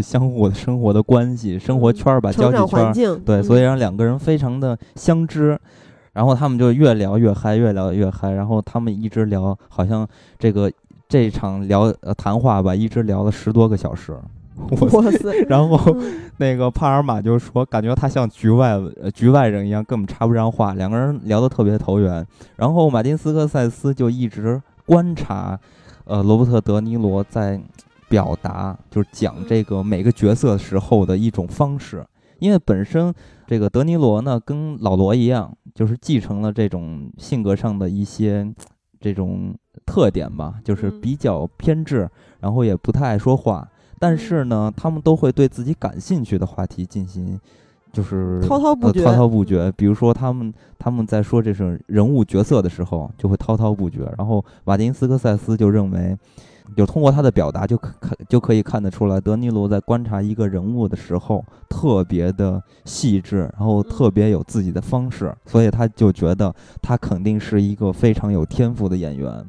相互生活的关系、生活圈儿吧、交际圈，对，所以让两个人非常的相知。然后他们就越聊越嗨，越聊越嗨。然后他们一直聊，好像这个这场聊呃谈话吧，一直聊了十多个小时。哇 塞！然后，那个帕尔玛就说，感觉他像局外局外人一样，根本插不上话。两个人聊得特别投缘。然后，马丁斯科塞斯就一直观察，呃，罗伯特德尼罗在表达，就是讲这个每个角色时候的一种方式。因为本身这个德尼罗呢，跟老罗一样，就是继承了这种性格上的一些这种特点吧，就是比较偏执，然后也不太爱说话。但是呢，他们都会对自己感兴趣的话题进行，就是滔滔不绝。滔滔不绝。比如说，他们他们在说这种人物角色的时候，就会滔滔不绝。然后，马丁斯科塞斯就认为。就通过他的表达，就可看就可以看得出来，德尼罗在观察一个人物的时候特别的细致，然后特别有自己的方式，所以他就觉得他肯定是一个非常有天赋的演员。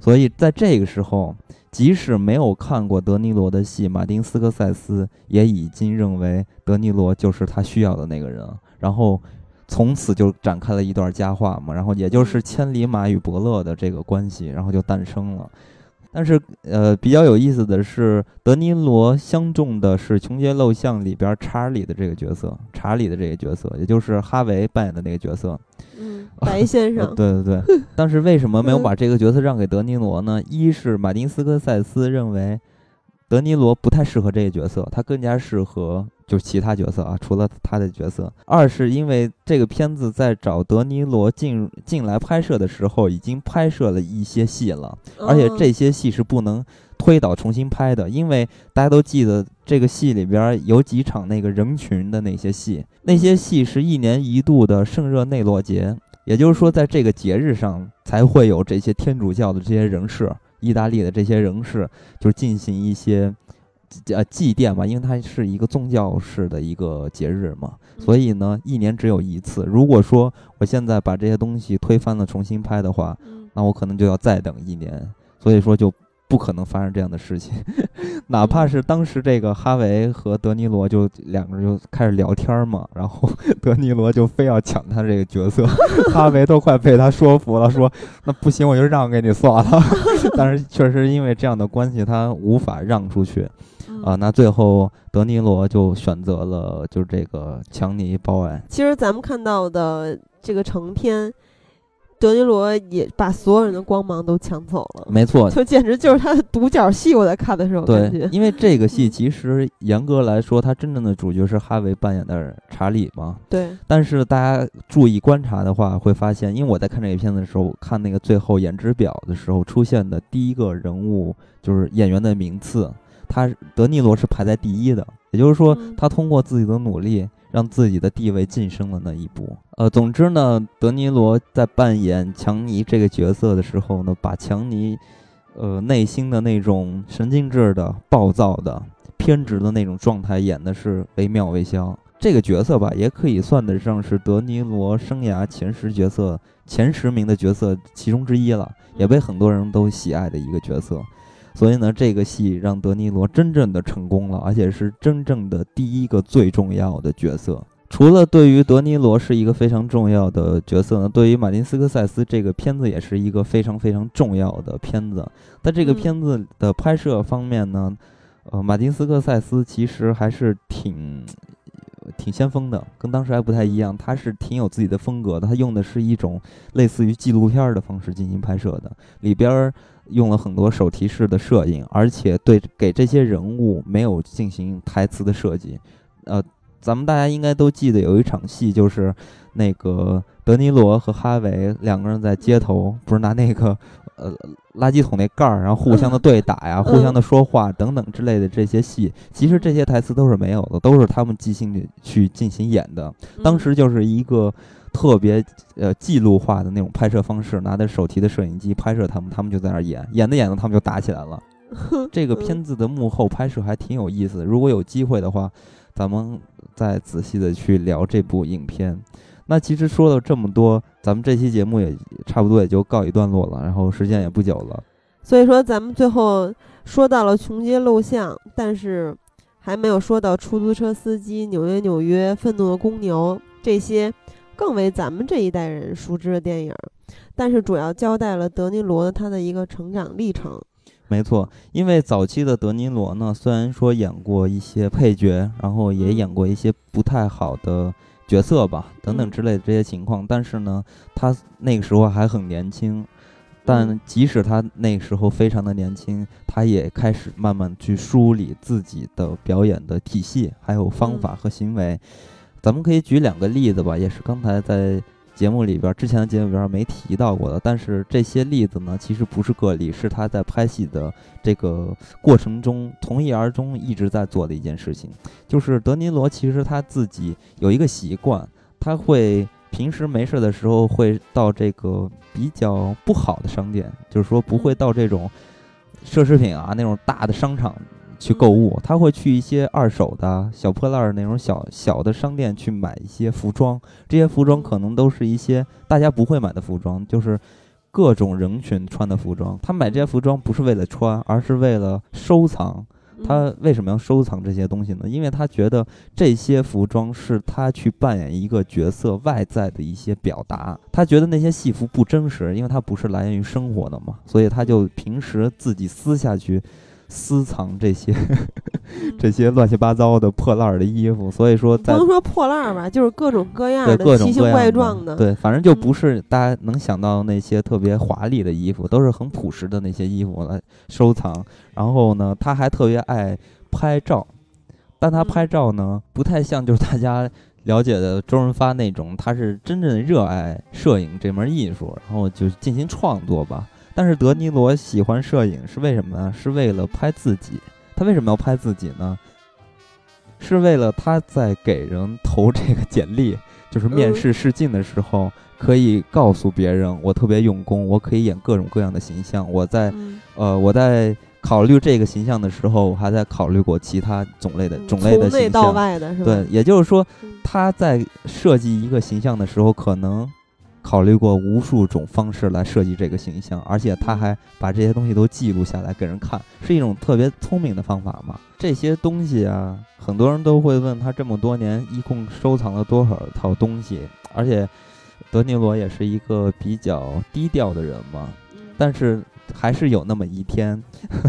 所以在这个时候，即使没有看过德尼罗的戏，马丁斯科塞斯也已经认为德尼罗就是他需要的那个人，然后从此就展开了一段佳话嘛，然后也就是千里马与伯乐的这个关系，然后就诞生了。但是，呃，比较有意思的是，德尼罗相中的是《穷街陋巷》里边查理的这个角色，查理的这个角色，也就是哈维扮演的那个角色。嗯，白先生。对对对。但是为什么没有把这个角色让给德尼罗呢？一是马丁斯科塞斯认为。德尼罗不太适合这个角色，他更加适合就是其他角色啊，除了他的角色。二是因为这个片子在找德尼罗进进来拍摄的时候，已经拍摄了一些戏了，而且这些戏是不能推倒重新拍的，因为大家都记得这个戏里边有几场那个人群的那些戏，那些戏是一年一度的圣热内洛节，也就是说在这个节日上才会有这些天主教的这些人士。意大利的这些人士就进行一些呃祭奠嘛，因为它是一个宗教式的一个节日嘛，所以呢，一年只有一次。如果说我现在把这些东西推翻了重新拍的话，那我可能就要再等一年。所以说就。不可能发生这样的事情，哪怕是当时这个哈维和德尼罗就两个人就开始聊天嘛，然后德尼罗就非要抢他这个角色，哈维都快被他说服了，说那不行，我就让给你算了。但是确实因为这样的关系，他无法让出去啊。那最后德尼罗就选择了就是这个强尼鲍恩。其实咱们看到的这个成片。德尼罗也把所有人的光芒都抢走了，没错，就简直就是他的独角戏。我在看的时候，对，因为这个戏其实严格来说，他真正的主角是哈维扮演的查理嘛。对。但是大家注意观察的话，会发现，因为我在看这个片子的时候，看那个最后演职表的时候出现的第一个人物就是演员的名次，他德尼罗是排在第一的，也就是说，他通过自己的努力。让自己的地位晋升了那一步。呃，总之呢，德尼罗在扮演强尼这个角色的时候呢，把强尼，呃，内心的那种神经质的、暴躁的、偏执的那种状态演的是惟妙惟肖。这个角色吧，也可以算得上是德尼罗生涯前十角色、前十名的角色其中之一了，也被很多人都喜爱的一个角色。所以呢，这个戏让德尼罗真正的成功了，而且是真正的第一个最重要的角色。除了对于德尼罗是一个非常重要的角色呢，对于马丁斯科塞斯这个片子也是一个非常非常重要的片子。在这个片子的拍摄方面呢，呃，马丁斯科塞斯其实还是挺挺先锋的，跟当时还不太一样。他是挺有自己的风格的，他用的是一种类似于纪录片的方式进行拍摄的，里边儿。用了很多手提式的摄影，而且对给这些人物没有进行台词的设计。呃，咱们大家应该都记得有一场戏，就是那个德尼罗和哈维两个人在街头，不是拿那个呃垃圾桶那盖儿，然后互相的对打呀，互相的说话等等之类的这些戏。其实这些台词都是没有的，都是他们即兴的去进行演的。当时就是一个。特别呃记录化的那种拍摄方式，拿着手提的摄影机拍摄他们，他们就在那儿演，演着演着他们就打起来了。这个片子的幕后拍摄还挺有意思的，如果有机会的话，咱们再仔细的去聊这部影片。那其实说了这么多，咱们这期节目也差不多也就告一段落了，然后时间也不久了。所以说，咱们最后说到了穷街陋巷，但是还没有说到出租车司机、纽约纽约、愤怒的公牛这些。更为咱们这一代人熟知的电影，但是主要交代了德尼罗的他的一个成长历程。没错，因为早期的德尼罗呢，虽然说演过一些配角，然后也演过一些不太好的角色吧，等等之类的这些情况，但是呢，他那个时候还很年轻。但即使他那时候非常的年轻，他也开始慢慢去梳理自己的表演的体系，还有方法和行为。咱们可以举两个例子吧，也是刚才在节目里边之前的节目里边没提到过的。但是这些例子呢，其实不是个例，是他在拍戏的这个过程中从一而终一直在做的一件事情。就是德尼罗其实他自己有一个习惯，他会平时没事的时候会到这个比较不好的商店，就是说不会到这种奢侈品啊那种大的商场。去购物，他会去一些二手的小破烂儿那种小小的商店去买一些服装。这些服装可能都是一些大家不会买的服装，就是各种人群穿的服装。他买这些服装不是为了穿，而是为了收藏。他为什么要收藏这些东西呢？因为他觉得这些服装是他去扮演一个角色外在的一些表达。他觉得那些戏服不真实，因为他不是来源于生活的嘛，所以他就平时自己撕下去。私藏这些 这些乱七八糟的破烂的衣服，所以说不能说破烂吧，就是各种各样的奇形怪状的。对，反正就不是大家能想到那些特别华丽的衣服，都是很朴实的那些衣服来收藏。然后呢，他还特别爱拍照，但他拍照呢，不太像就是大家了解的周润发那种，他是真正热爱摄影这门艺术，然后就进行创作吧。但是德尼罗喜欢摄影是为什么呢？是为了拍自己。他为什么要拍自己呢？是为了他在给人投这个简历，就是面试试镜的时候，可以告诉别人我特别用功，我可以演各种各样的形象。我在，呃，我在考虑这个形象的时候，我还在考虑过其他种类的种类的形象。到外的是吧？对，也就是说，他在设计一个形象的时候，可能。考虑过无数种方式来设计这个形象，而且他还把这些东西都记录下来给人看，是一种特别聪明的方法嘛？这些东西啊，很多人都会问他这么多年一共收藏了多少套东西，而且德尼罗也是一个比较低调的人嘛，但是还是有那么一天，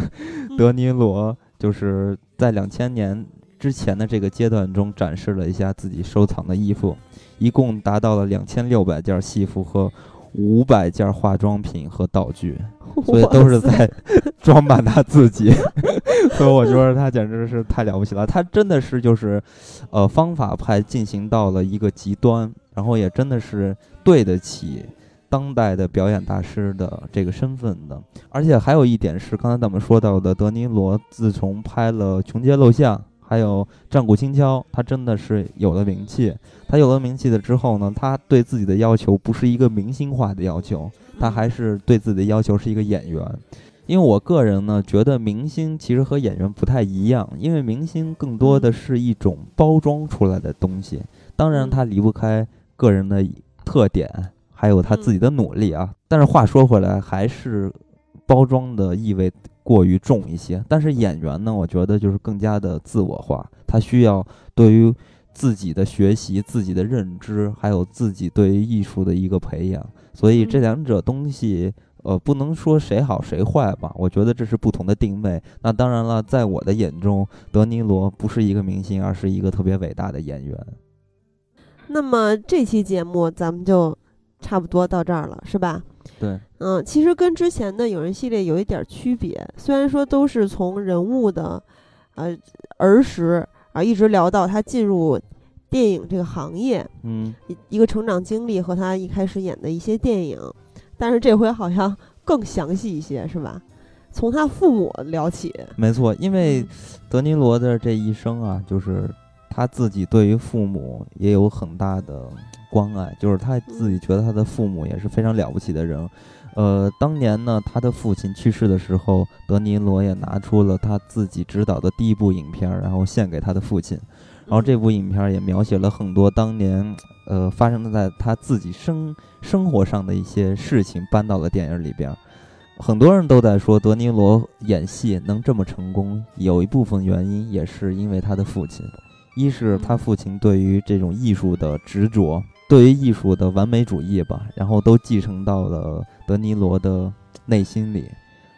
德尼罗就是在两千年之前的这个阶段中展示了一下自己收藏的衣服。一共达到了两千六百件戏服和五百件化妆品和道具，所以都是在 装扮他自己。所以我觉得他简直是太了不起了。他真的是就是，呃，方法派进行到了一个极端，然后也真的是对得起当代的表演大师的这个身份的。而且还有一点是，刚才咱们说到的，德尼罗自从拍了《穷街陋巷》。还有战鼓轻敲，他真的是有了名气。他有了名气了之后呢，他对自己的要求不是一个明星化的要求，他还是对自己的要求是一个演员。因为我个人呢，觉得明星其实和演员不太一样，因为明星更多的是一种包装出来的东西。当然，他离不开个人的特点，还有他自己的努力啊。但是话说回来，还是包装的意味。过于重一些，但是演员呢，我觉得就是更加的自我化，他需要对于自己的学习、自己的认知，还有自己对于艺术的一个培养，所以这两者东西，呃，不能说谁好谁坏吧，我觉得这是不同的定位。那当然了，在我的眼中，德尼罗不是一个明星，而是一个特别伟大的演员。那么这期节目咱们就差不多到这儿了，是吧？对，嗯，其实跟之前的有人系列有一点区别，虽然说都是从人物的，呃，儿时啊，一直聊到他进入电影这个行业，嗯，一一个成长经历和他一开始演的一些电影，但是这回好像 更详细一些，是吧？从他父母聊起，没错，因为德尼罗的这一生啊，就是他自己对于父母也有很大的。关爱就是他自己觉得他的父母也是非常了不起的人，呃，当年呢，他的父亲去世的时候，德尼罗也拿出了他自己执导的第一部影片，然后献给他的父亲，然后这部影片也描写了很多当年呃发生在他自己生生活上的一些事情，搬到了电影里边。很多人都在说德尼罗演戏能这么成功，有一部分原因也是因为他的父亲，一是他父亲对于这种艺术的执着。对于艺术的完美主义吧，然后都继承到了德尼罗的内心里。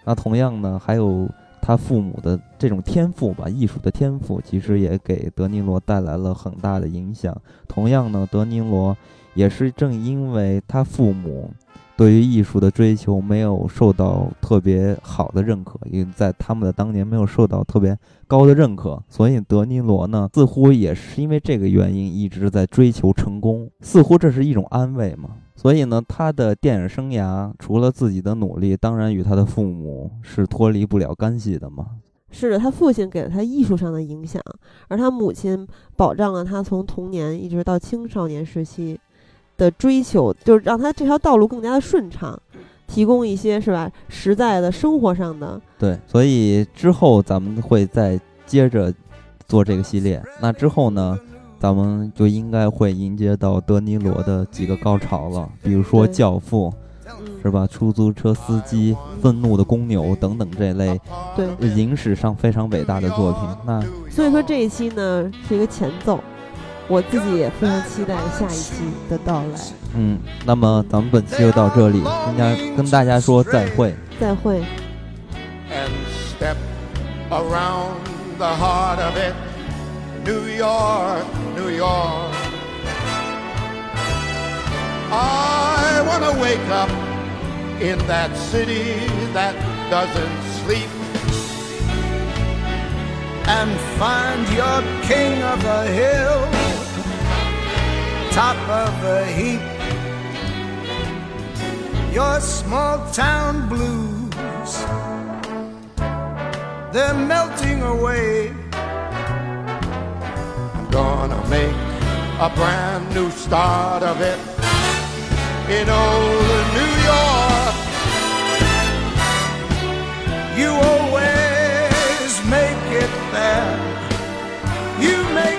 那同样呢，还有他父母的这种天赋吧，艺术的天赋，其实也给德尼罗带来了很大的影响。同样呢，德尼罗也是正因为他父母对于艺术的追求没有受到特别好的认可，因为在他们的当年没有受到特别高的认可，所以德尼罗呢，似乎也是因为这个原因一直在追求成功，似乎这是一种安慰嘛。所以呢，他的电影生涯除了自己的努力，当然与他的父母是脱离不了干系的嘛。是的，他父亲给了他艺术上的影响，而他母亲保障了他从童年一直到青少年时期的追求，就是让他这条道路更加的顺畅，提供一些是吧实在的生活上的。对，所以之后咱们会再接着做这个系列。那之后呢？咱们就应该会迎接到德尼罗的几个高潮了，比如说《教父》，是吧？出租车司机、愤怒的公牛等等这类，对影史上非常伟大的作品。那所以说这一期呢是一个前奏，我自己也非常期待下一期的到来。嗯，那么咱们本期就到这里，跟家跟大家说再会。再会。And step around the heart of it, New York, New York. I want to wake up in that city that doesn't sleep and find your king of the hill, top of the heap. Your small town blues, they're melting away I'm gonna make a brand new start of it in old New York. You always make it there. You make